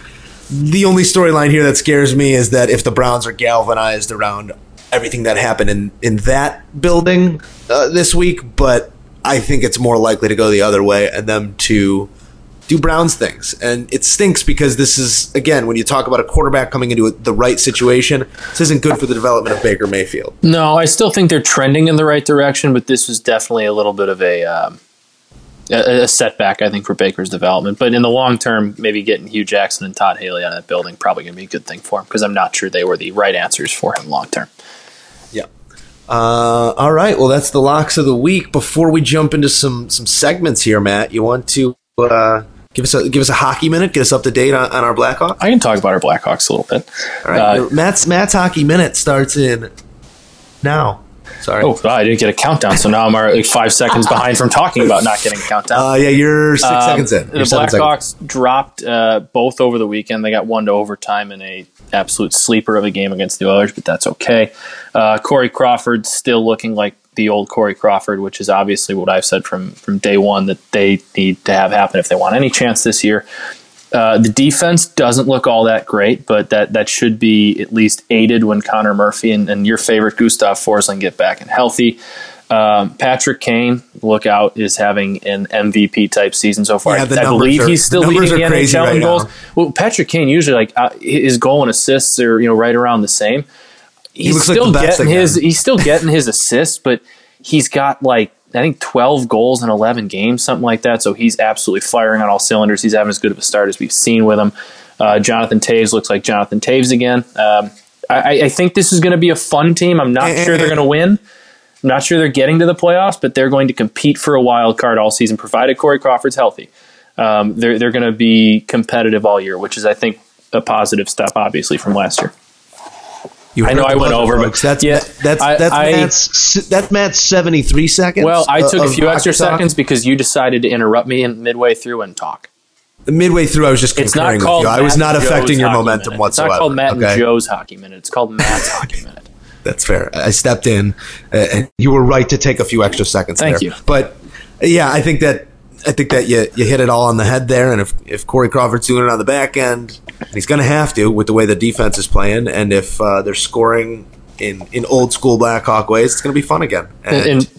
The only storyline here that scares me is that if the Browns are galvanized around everything that happened in in that building uh, this week, but I think it's more likely to go the other way and them to do Browns things. And it stinks because this is, again, when you talk about a quarterback coming into the right situation, this isn't good for the development of Baker Mayfield. No, I still think they're trending in the right direction, but this was definitely a little bit of a. Um, a a setback, I think, for Baker's development. But in the long term, maybe getting Hue Jackson and Todd Haley out of that building probably going to be a good thing for him because I'm not sure they were the right answers for him long term. Yeah. Uh, all right. Well, that's the locks of the week. Before we jump into some some segments here, Matt, you want to uh, give us a give us a hockey minute, get us up to date on, on our Blackhawks. I can talk about our Blackhawks a little bit. All right. Uh, Matt's Matt's hockey minute starts in now. Sorry. Oh, wow, I didn't get a countdown, so now I'm already like five seconds behind from talking about not getting a countdown. Uh, yeah, you're six seconds in. Um, The You're seven seconds. Blackhawks dropped uh, both over the weekend. They got one to overtime in a absolute sleeper of a game against the Oilers, but that's okay. Uh, Corey Crawford still looking like the old Corey Crawford, which is obviously what I've said from from day one that they need to have happen if they want any chance this year. Uh, the defense doesn't look all that great, but that, that should be at least aided when Connor Murphy and, and your favorite Gustav Forsling get back and healthy. Um, Patrick Kane, look out, is having an MVP type season so far. Yeah, the I believe are- he's still numbers leading the NHL in goals. now. Well, Patrick Kane usually like uh, his goal and assists are you know right around the same. He's like still the best getting his again. he's still getting his assists, but he's got like I think twelve goals in eleven games, something like that. So he's absolutely firing on all cylinders. He's having as good of a start as we've seen with him. Uh, Jonathan Toews looks like Jonathan Toews again. Um, I, I think this is going to be a fun team. I'm not Eh, sure eh, they're eh. going to win. I'm not sure they're getting to the playoffs, but they're going to compete for a wild card all season, provided Corey Crawford's healthy. Um, they're they're going to be competitive all year, which is I think a positive step, obviously from last year. You I know I went over, but folks. that's yeah, that's I- that's I- Matt's that's Matt's seventy three seconds. Well, I took a few extra talk. seconds because you decided to interrupt me in midway through and talk. Midway through, I was just concurring with you. I was not affecting Joe's your momentum Minute. whatsoever. It's not called Matt okay? and Joe's hockey minute. It's called Matt's hockey minute. That's fair. I stepped in, uh, and you were right to take a few extra seconds. Thank there. you. But yeah, I think that I think that you you hit it all on the head there. And if if Corey Crawford's doing it on the back end, he's going to have to with the way the defense is playing, and if uh, they're scoring in in old school Blackhawk ways, it's going to be fun again. And, And,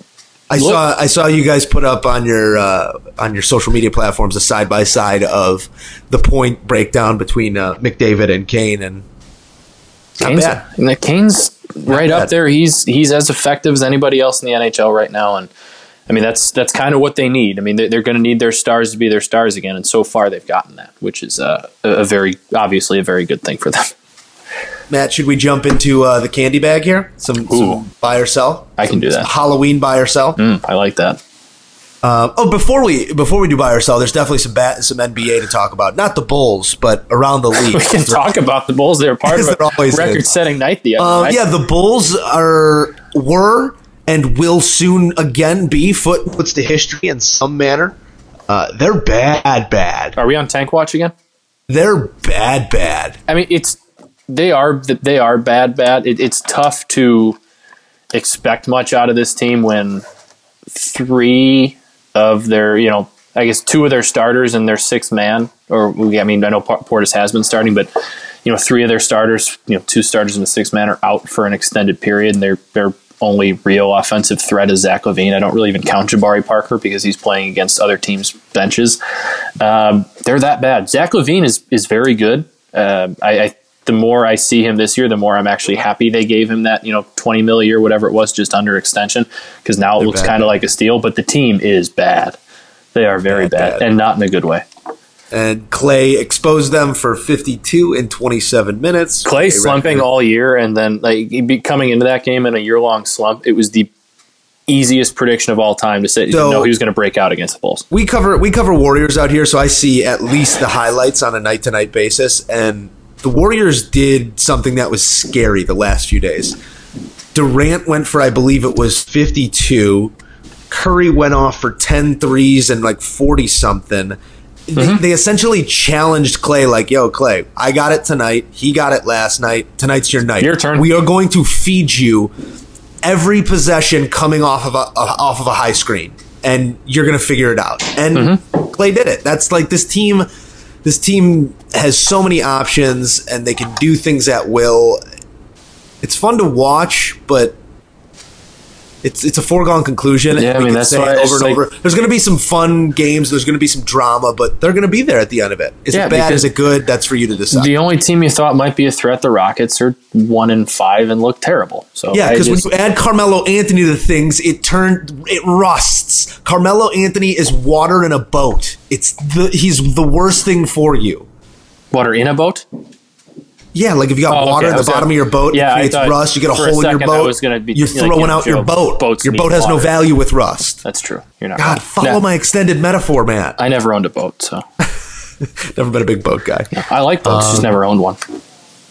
I look- saw I saw you guys put up on your uh, on your social media platforms a side by side of the point breakdown between uh, McDavid and Kane, and not Kane's, bad. Kane's right bad. up there. He's he's as effective as anybody else in the NHL right now, and I mean that's that's kind of what they need. I mean they're, they're going to need their stars to be their stars again, and so far they've gotten that, which is uh, a, very obviously a very good thing for them. Matt, should we jump into uh, the candy bag here? Some, some buy or sell. I can do Some that. Halloween buy or sell. Mm, I like that. Uh, oh, before we before we do buy or sell, there's definitely some bat, some NBA to talk about. Not the Bulls, but around the league. We can talk about the Bulls. They're part of a record-setting night the other Um, night. yeah, the Bulls are were and will soon again be foot footnotes to history in some manner. Uh, they're bad, bad. Are we on Tank Watch again? They're bad, bad. I mean, it's they are they are bad, bad. It, it's tough to expect much out of this team when three of their, you know, I guess two of their starters and their sixth man, or I mean, I know Portis has been starting, but you know, three of their starters, you know, two starters and the sixth man are out for an extended period, and their their only real offensive threat is Zach LaVine. I don't really even count Jabari Parker because he's playing against other teams' benches. Um, they're that bad. Zach LaVine is is very good. Uh, I, I the more I see him this year, the more I'm actually happy they gave him that you know 20 mil a year, whatever it was, just under extension, because now it looks kind of like a steal. But the team is bad. They are very Bad, bad, bad. and not in a good way. And Clay exposed them for 52 in 27 minutes. Clay slumping all year, and then like be coming into that game in a year long slump. It was the easiest prediction of all time to say So- know he was going to break out against the Bulls. we cover we cover Warriors out here, so I see at least the highlights on a night to night basis. And the Warriors did something that was scary the last few days. Durant went for I believe it was 52. Curry went off for 10 threes and like 40 something. They, Mm-hmm. they essentially challenged Clay, like, yo, Clay, I got it tonight. He got it last night. Tonight's your night. Your turn. We are going to feed you every possession coming off of a, off of a high screen. and you're going to figure it out. And Mm-hmm. Clay did it. That's like this team. This team has so many options, and they can do things at will. It's fun to watch, but it's it's a foregone conclusion. Yeah, I mean, that's why over and like- over. There's going to be some fun games. There's going to be some drama, but they're going to be there at the end of it. Is Yeah, it bad? Is it good? That's for you to decide. The only team you thought might be a threat, the Rockets, are one in five and look terrible. So Yeah, because when you add Carmelo Anthony to things, it turned it rusts. Carmelo Anthony is water in a boat. It's the he's the worst thing for you. water in a boat. Yeah, like if you got Oh, water I at the bottom gonna- of your boat, Yeah, it creates rust. You get a for a hole in your boat. be- you're like, you throwing know, out your boat. Your boat has no value with rust. That's true. You're not. God, wrong. follow No, my extended metaphor, Matt. I never owned a boat, so Never been a big boat guy. I like boats. Um, just never owned one.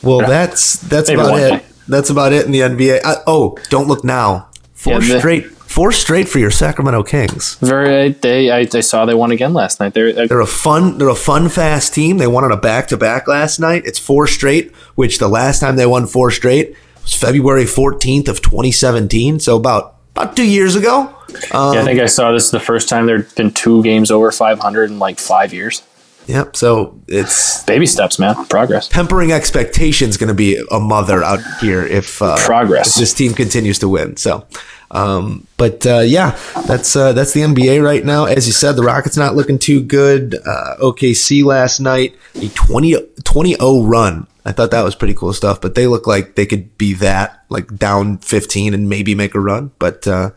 Well, that's that's Maybe about it. day. That's about it in the NBA. I, oh, don't look now. Four Yeah, straight, four straight for your Sacramento Kings. Very. They. I, I saw they won again last night. They're. They're a fun, they're a fun, fast team. They won on a back to back last night. It's four straight, which the last time they won four straight was February fourteenth of twenty seventeen. So about about two years ago. Um, yeah, I think I saw this is the first time there'd been two games over 500 in like five years. Yep. So it's Baby steps, man. Progress. tempering expectations going to be a mother out here if uh, Progress. if this team continues to win. So, um, but uh, yeah, that's uh, that's the NBA right now. As you said, the Rockets not looking too good. Uh, OKC last night a 20 20-0 run. I thought that was pretty cool stuff. But they look like they could be that like down fifteen and maybe make a run. But uh,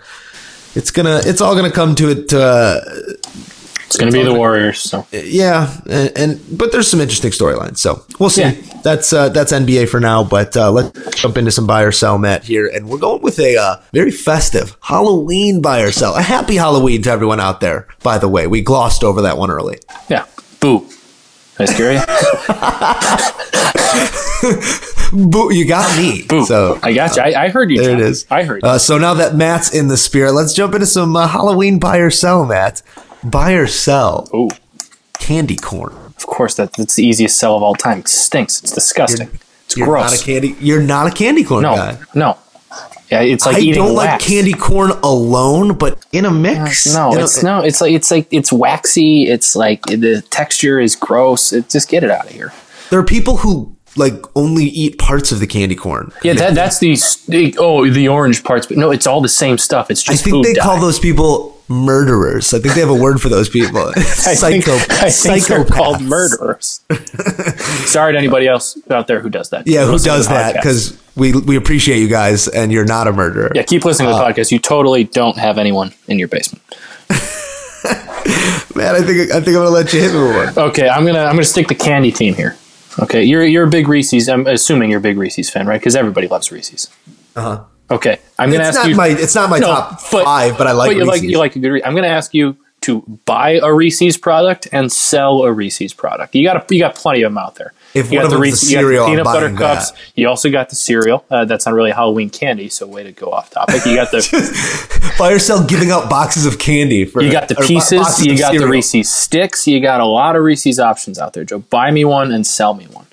it's gonna it's all gonna come to it. Uh, It's going to be the Warriors. So yeah, and, and but there's some interesting storylines. So we'll see. Yeah. That's uh, that's NBA for now. But uh, let's jump into some buy or sell, Matt. Here, and we're going with a uh, very festive Halloween buy or sell. A happy Halloween to everyone out there. By the way, we glossed over that one early. yeah. Boo. Scare you? Boo! You got me. Boo. So I got you. I, I heard you. there it John. is. I heard. you. Uh, so now that Matt's in the spirit, let's jump into some uh, Halloween buy or sell, Matt. Buy or sell Ooh. candy corn. Of course, that, that's the easiest sell of all time. It stinks. It's disgusting. it's You're gross. not a candy. You're not a candy corn no, guy. no. Yeah, it's like I eating don't like candy corn alone, but in a mix. Uh, no, in a- it's no. It's like it's like it's waxy. It's like the texture is gross. It, just get it out of here. There are people who like only eat parts of the candy corn. Yeah, that, that's the, oh the orange parts, but no, it's all the same stuff. It's just I think they dye. call those people murderers. I think they have a word for those people. Psycho, I think they're called murderers. Sorry to anybody else out there who does that. Yeah, who does that? Because we we appreciate you guys, and you're not a murderer. yeah, keep listening to Uh, the podcast. You totally don't have anyone in your basement. Man, I think I think I'm gonna let you hit me one. Okay, I'm gonna I'm gonna stick the candy team here. Okay, you're you're a big Reese's. I'm assuming you're a big Reese's fan, right? Because everybody loves Reese's. Uh-huh. Okay, I'm gonna It's ask not you. my it's not my top five, but I like But you like you like a good. Re- I'm gonna ask you to buy a Reese's product and sell a Reese's product. You got you got plenty of them out there. If you one got of the you got cereal, I'm peanut butter cups. that. You also got the cereal. Uh, that's not really Halloween candy, so way to go off topic. You got the Buy or sell giving out boxes of candy for you got the pieces. You got the. Reese's sticks. You got a lot of Reese's options out there, Joe. Buy me one and sell me one.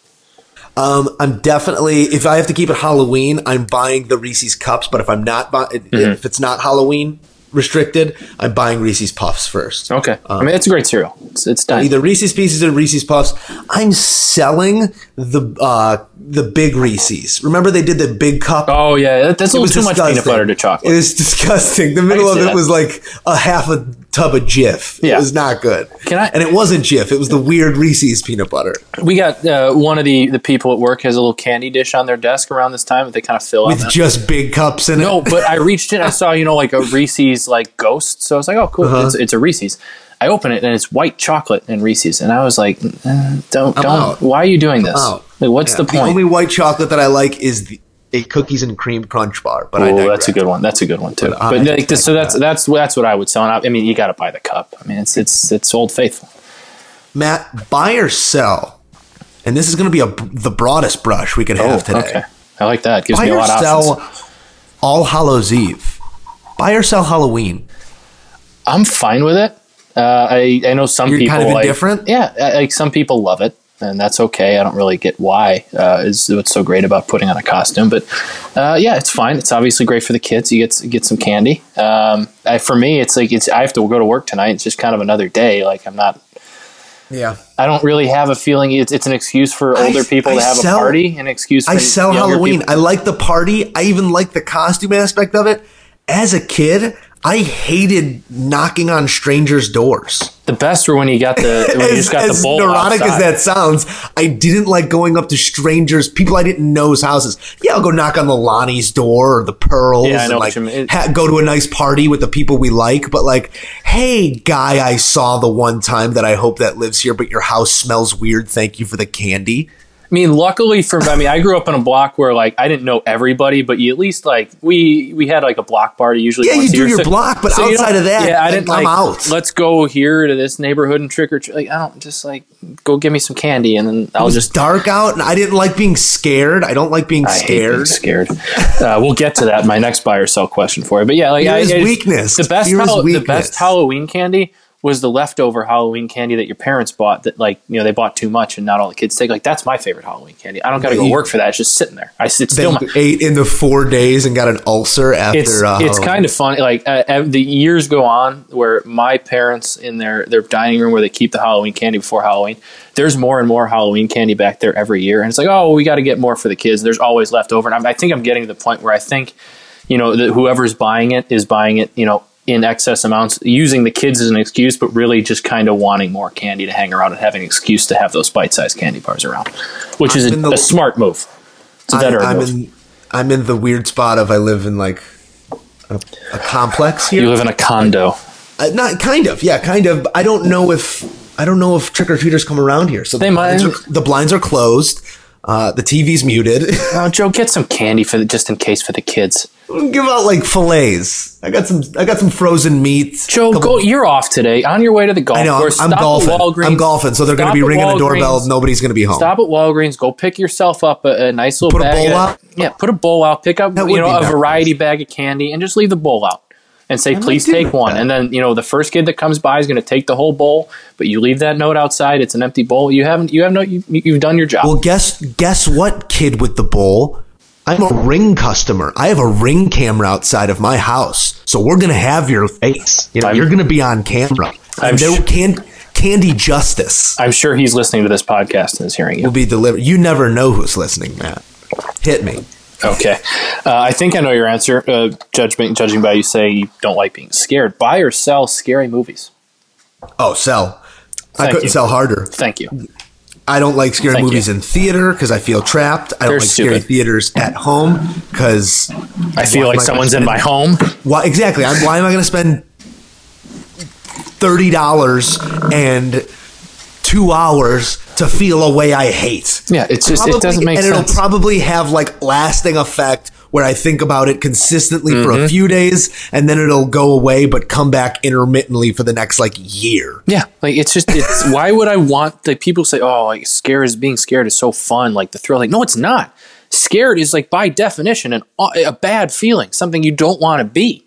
Um, I'm definitely if I have to keep it Halloween, I'm buying the Reese's cups. But if I'm not, buy, Mm-hmm. if it's not Halloween restricted, I'm buying Reese's Puffs first. Okay, I mean it's a great cereal. It's it's done. Either Reese's Pieces or Reese's Puffs. I'm selling the uh, the big Reese's. Remember they did the big cup. Oh yeah, that's a It little was too much peanut butter to chocolate. It was disgusting. The middle of it that. was like a half a tub of Jif. Yeah. It was not good. Can I- And it wasn't Jif. It was the weird Reese's peanut butter we got uh, one of the the people at work has a little candy dish on their desk around this time that they kind of fill with just big cups in it. No, but I reached in, I saw you know like a Reese's like ghosts. so I was like, oh cool, Uh-huh. it's, it's a Reese's. I open it and it's white chocolate and Reese's, and I was like, eh, don't don't. out. Why are you doing this? Like, what's Yeah, the point? The only white chocolate that I like is the a cookies and cream crunch bar. But I Oh, digress. that's a good one. That's a good one too. But But, like, so that's that's that's what I would sell. And I, I mean, you got to buy the cup. I mean, it's it's it's Old Faithful. Matt, buy or sell, and this is going to be a the broadest brush we could have today. Oh, okay. I like that. Gives Buy me a or lot of sell options. All Hallows Eve. Buy or sell Halloween. I'm fine with it. Uh, I I know some You're people kind of like. Yeah, like some people love it. and that's okay. I don't really get why uh, is what's so great about putting on a costume, but uh, yeah, it's fine. It's obviously great for the kids. You get get some candy. Um, I, for me, it's like it's I have to go to work tonight. It's just kind of another day. Like I'm not. Yeah. I don't really have a feeling it's, it's an excuse for older I- people I to have sell- a party, an excuse for I sell Halloween. people- I like the party. I even like the costume aspect of it. As a kid, I hated knocking on strangers' doors. The best were when you got the when you as, just got the bowl neurotic outside. as that sounds, I didn't like going up to strangers, people I didn't know's houses. Yeah, I'll go knock on the Lonnie's door or the Pearls Yeah, I and know what like ha- go to a nice party with the people we like. But like, hey, guy, I saw the one time that I hope that lives here, but your house smells weird. Thank you for the candy. I mean, luckily for I mean, I grew up in a block where like I didn't know everybody, but you at least like we we had like a block party usually. Yeah, you do your So- block, but so outside of that, yeah, I didn't I'm like. out. Let's go here to this neighborhood and trick or treat. Like I don't just like go give me some candy and then I'll was just dark out, and I didn't like being scared. I don't like being I hate being scared. scared. uh, we'll get to that. My next buy or sell question for you, but yeah, like I, is I- weakness. The best, Fear is Hall- the best Halloween candy was the leftover Halloween candy that your parents bought. That like you know they bought too much and not all the kids take. Like that's my favorite Halloween candy. I don't got to go work for that. It's just sitting there. I Then still my, ate in the four days and got an ulcer after. it's uh, it's kind of funny. Like uh, uh, the years go on, where my parents in their their dining room where they keep the Halloween candy before Halloween. There's more and more Halloween candy back there every year, and it's like, oh, we got to get more for the kids. There's always left over, and I'm, I think I'm getting to the point where I think, you know, that whoever's buying it is buying it, you know. In excess amounts, using the kids as an excuse, but really just kind of wanting more candy to hang around and having an excuse to have those bite-sized candy bars around, which is I'm a, the- a smart move. It's a I'm, veteran I'm move. in I'm in the weird spot of I live in like a, a complex here. you live in a condo. Uh, not kind of, yeah, kind of. I don't know if I don't know if trick or treaters come around here. So They the blinds, might. are, the blinds are closed. Uh, the TV's muted. Oh, Joe, get some candy for the, just in case for the kids. Give out like fillets. I got some. I got some frozen meat. Joe, go. You're off today. On your way to the golf I know. I'm, course. I'm golfing. I'm golfing, so they're going to be ringing the doorbell. Nobody's going to be home. Stop at Walgreens. Go pick yourself up a, a nice little Put a bag. bowl of- out? Yeah, put a bowl out. Pick up That you know a nice. variety bag of candy and just leave the bowl out. And say, please take one. that. And then you know the first kid that comes by is going to take the whole bowl, but you leave that note outside. It's an empty bowl. You haven't. You have no. You, you've done your job. Well, guess guess what, kid with the bowl? I'm a ring customer. I have a ring camera outside of my house, so we're gonna have your face. You know, I'm- you're gonna be on camera. I'm there can candy justice I'm sure he's listening to this podcast and is hearing you. will be delivered. You never know who's listening, Matt. Hit me. Okay. Uh, I think I know your answer. Uh, judging, judging by you say you don't like being scared. Buy or sell scary movies. Oh, sell. I Thank couldn't you. sell harder. Thank you. I don't like scary Thank movies you. in theater because I feel trapped. I don't They're like scary theaters at home because I feel like someone's gonna in my home. Why exactly? I'm, why am I going to spend thirty dollars and two hours to feel a way I hate? Yeah, it's just it Probably- doesn't make sense. and sense. it'll probably have like lasting effect where I think about it consistently for Mm-hmm. a few days and then it'll go away but come back intermittently for the next like year. yeah, like it's just it's why would I want like people say oh like scare is being scared is so fun like the thrill like no it's not. Scared is like by definition an, a bad feeling, something you don't want to be.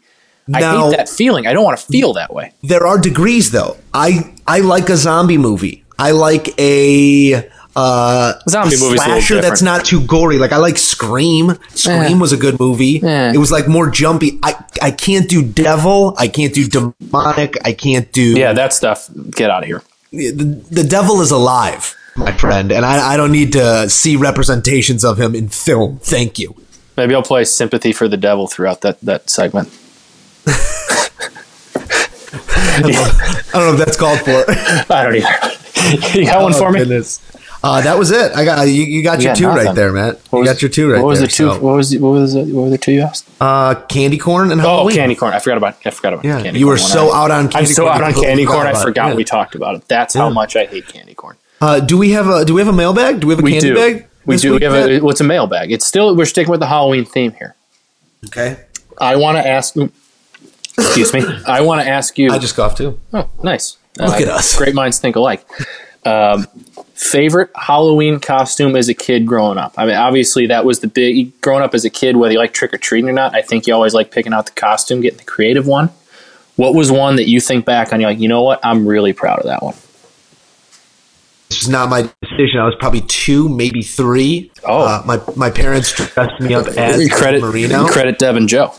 I hate that feeling. I don't want to feel that way. There are degrees though. I I like a zombie movie. I like a uh, Zombie movie's slasher that's not too gory. Like I like Scream. Scream Eh. was a good movie. Eh. It was like more jumpy. I I can't do devil. I can't do demonic. I can't do Yeah, that stuff. Get out of here. the, the devil is alive, my friend, and I, I don't need to see representations of him in film. Thank you. Maybe I'll play sympathy for the devil throughout that that segment. I don't know if that's called for. I don't either. you got one for me? Goodness. Uh, that was it. I got you. You got You your got two right there, Matt. What You was- got your two right What was there. the two? so- What was the, what was the, what were the two you asked? Uh, candy corn and Oh, Halloween. candy corn. I forgot about. I forgot about Yeah, candy you were so out on Candy I'm so out on candy corn. I forgot Yeah. we talked about it. That's how much I hate candy corn. Uh, do we have a Do we have a mailbag? Do we have a We candy do. bag? We do. week, We have a, what's a mailbag? It's still we're sticking with the Halloween theme here. okay. I want to ask. Excuse me. I want to ask you. I just coughed too. oh, nice. Look at us. Great minds think alike. Um, favorite Halloween costume as a kid growing up? I mean, obviously that was the big growing up as a kid, whether you like trick or treating or not. I think you always like picking out the costume, getting the creative one. What was one that you think back on? You're like, you know what? I'm really proud of that one. This was not my decision. I was probably two, maybe three. Oh. uh, my my parents dressed me up as credit Marino credit Deb and Joe.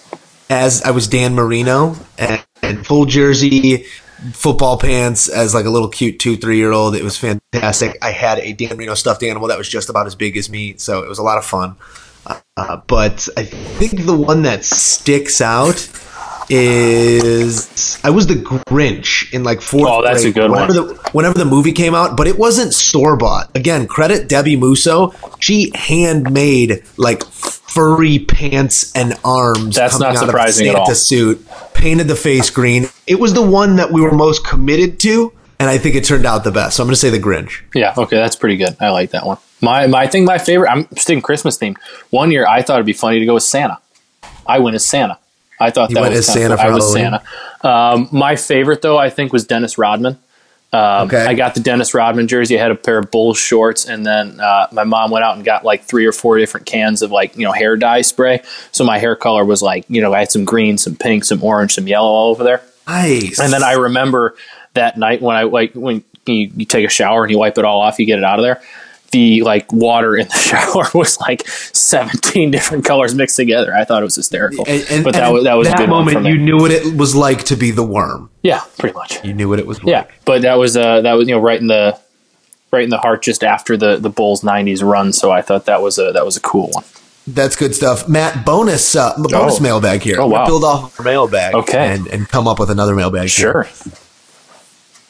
as I was Dan Marino and, and full jersey, football pants as like a little cute two, three year old. It was fantastic. I had a Dan Marino stuffed animal that was just about as big as me, so it was a lot of fun. Uh, but I think the one that sticks out is I was the Grinch in like fourth. Oh, that's a good whenever one. The, whenever the movie came out, but it wasn't store bought. Again, credit Debbie Musso. She handmade like furry pants and arms. That's coming not out of a surprising at Santa all. Suit, painted the face green. It was the one that we were most committed to, and I think it turned out the best. So I'm going to say the Grinch. Yeah, okay, that's pretty good. I like that one. My, my I think my favorite. I'm sticking Christmas themed. One year, I thought it'd be funny to go with Santa. I went as Santa. I thought You that went was as Santa I was Santa. Um, my favorite though, I think, was Dennis Rodman. Um, Okay. I got the Dennis Rodman jersey. I had a pair of Bulls shorts, and then uh, my mom went out and got like three or four different cans of like you know hair dye spray. So my hair color was like you know I had some green, some pink, some orange, some yellow all over there. Nice. And then I remember that night when I like when you, you take a shower and you wipe it all off, you get it out of there. The like water in the shower was like seventeen different colors mixed together. I thought it was hysterical. And- and- but that was that was a that moment. You knew what it was like to be the worm. yeah, pretty much. You knew what it was. like. Yeah, but that was uh that was you know right in the right in the heart just after the the Bulls '90s run. So I thought that was a that was a cool one. That's good stuff, Matt. Bonus, uh, bonus Oh. mailbag here. Oh, We'll wow. build off our mailbag, Okay. and and come up with another mailbag. here. Sure.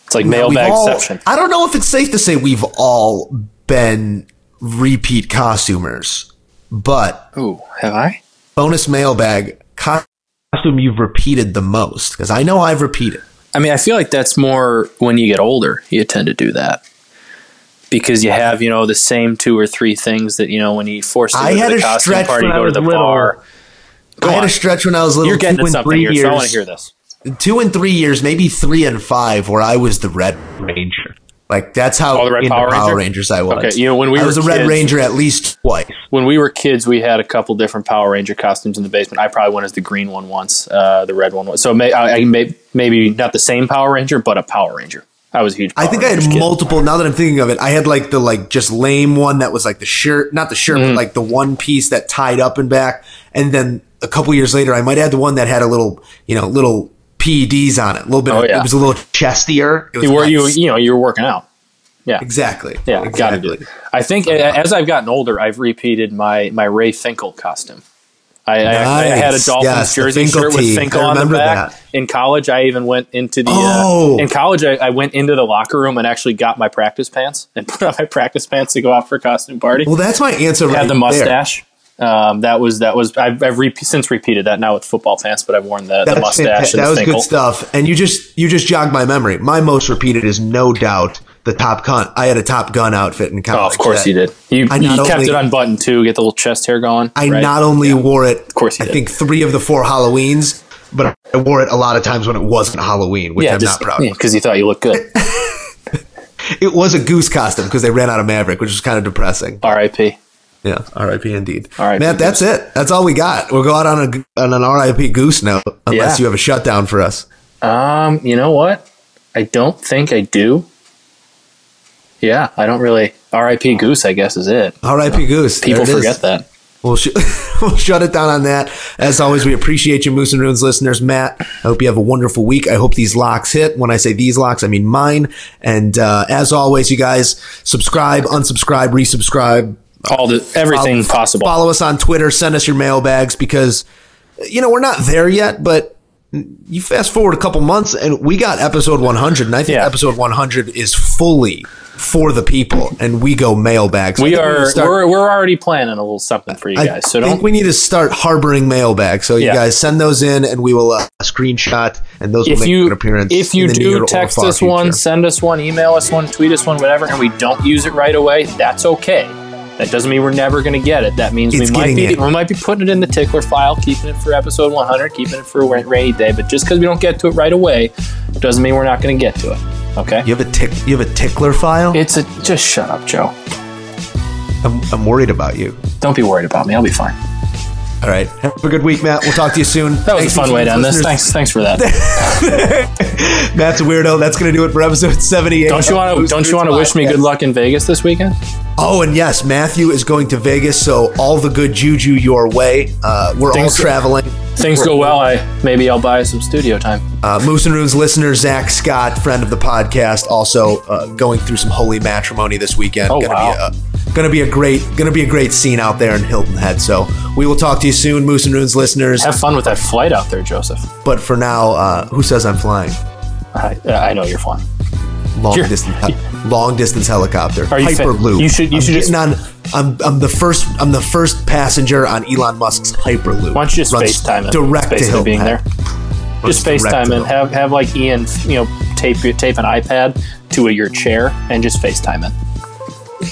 It's like mailbag all- exception. I don't know if it's safe to say we've all been repeat costumers, but Ooh, have I? bonus mailbag costume you've repeated the most because I know I've repeated. I mean, I feel like that's more when you get older, you tend to do that. Because you have, you know, the same two or three things that, you know, when you force to go I to had the a costume stretch party, go to the little. bar. Go I had a stretch when I was little. You're getting two and something three here, years, so I want to hear this. Two and three years, maybe three and five, where I was the Red Ranger. Like that's how Oh, the Red Power Power, Ranger? Rangers I was. Okay, you know, when we I was a Red kids- Ranger at least twice. When we were kids, we had a couple different Power Ranger costumes in the basement. I probably went as the green one once, uh, the red one was. So may, I, I may, maybe not the same Power Ranger, but a Power Ranger. I was a huge. Power I think I had kid. multiple. Now that I'm thinking of it, I had like the like just lame one that was like the shirt, not the shirt, Mm-hmm. but like the one piece that tied up and back. And then a couple years later, I might add the one that had a little, you know, little PEDs on it. A little bit. Oh, of, yeah. It was a little chestier. It You were you you know you were working out. Yeah, exactly. Yeah, got to do it. I think as I've gotten older, I've repeated my my Ray Finkel costume. I, I, I had a Nice. Dolphins Yes, jersey shirt with. Finkel on the back. that. In college, I even went into the. Oh. Uh, in college, I, I went into the locker room and actually got my practice pants and put on my practice pants to go out for a costume party. Well, that's my answer. Right had the there. Um, that was that was I've, I've re- since repeated that now with football pants, but I've worn the, the mustache That the was good stuff. And you just you just jogged my memory. My most repeated is no doubt the Top Gun. I had a Top Gun outfit in college. Oh, of course you did. You, I you kept only- it unbuttoned too. Get the little chest hair going. I right? not only wore it, of course I did. think three of the four Halloweens, but I wore it a lot of times when it wasn't Halloween, which yeah, I'm just not proud of. because you thought you looked good. It was a goose costume because they ran out of Maverick, which was kind of depressing. R.I.P. Yeah, R.I.P. Indeed. R.I.P. Matt, that's it. That's all we got. We'll go out on a on an R.I.P. goose note, unless Yeah. you have a shutdown for us. Um, you know what? I don't think I do. Yeah, I don't really. R.I.P. Goose, I guess, is it. R.I.P. Goose. People it is. forget that. We'll, sh- we'll shut it down on that. As always, we appreciate you, Moose and Runes listeners. Matt, I hope you have a wonderful week. I hope these locks hit. When I say these locks, I mean mine. And uh, as always, you guys subscribe, unsubscribe, resubscribe. All the everything Follow- possible. Follow us on Twitter. Send us your mailbags because, you know, we're not there yet, but you fast forward a couple months and we got episode 100. And I think Yeah. episode 100 is fully for the people. And we go mailbags. We think need to are start- we're, we're already planning a little something for you I guys. So i think don't we need to start harboring mailbags. So you Yeah. guys send those in, and we will uh, screenshot, and those will make you an appearance. if you do text us one, send us one, email us one, tweet us one, whatever, and we don't use it right away, that's okay. That doesn't mean we're never going to get it. That means It's we might be it. we might be putting it in the tickler file, keeping it for episode 100, keeping it for a rainy day. But just because we don't get to it right away, doesn't mean we're not going to get to it. Okay? You have a tick. You have a tickler file. It's a just shut up, Joe. I'm, I'm worried about you. Don't be worried about me. I'll be fine. All right. Have a good week, Matt. We'll talk to you soon. That was a fun way to end this. Thanks, thanks for that. Matt's a weirdo. That's going to do it for episode 78. Don't you want to? Don't you want to wish me good luck in Vegas this weekend? Oh, and yes, Matthew is going to Vegas, so all the good juju your way. Uh, we're Things- all traveling. Things go well. I maybe I'll buy some studio time. Uh, Moose and Runes listener Zach Scott, friend of the podcast, also uh, going through some holy matrimony this weekend. Oh, gonna wow. Gonna be a great, gonna be a great scene out there in Hilton Head. So we will talk to you soon, Moose and Runes listeners. Have fun with that flight out there, Joseph. But for now, uh, who says I'm flying? I, I know you're flying. Long You're- distance, long distance helicopter, Are you Hyperloop. you should- you I'm should just- on. I'm, I'm the first. I'm the first passenger on Elon Musk's Hyperloop. Why don't you just FaceTime it? direct to Hilton being Head. there. Runs Just FaceTime and have have like Ian, you know, tape tape an iPad to a, your chair and just FaceTime it.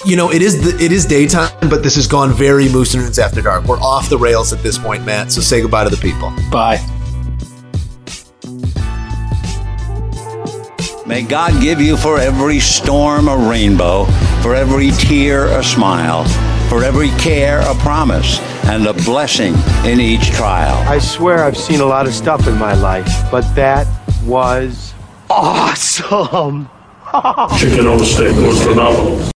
You know, it is the, it is daytime, but this has gone very Moose and Runes after dark. We're off the rails at this point, Matt. So say goodbye to the people. Bye. May God give you for every storm a rainbow, for every tear a smile, for every care a promise, and a blessing in each trial. I swear I've seen a lot of stuff in my life, but that was awesome. Chicken on the stick was phenomenal.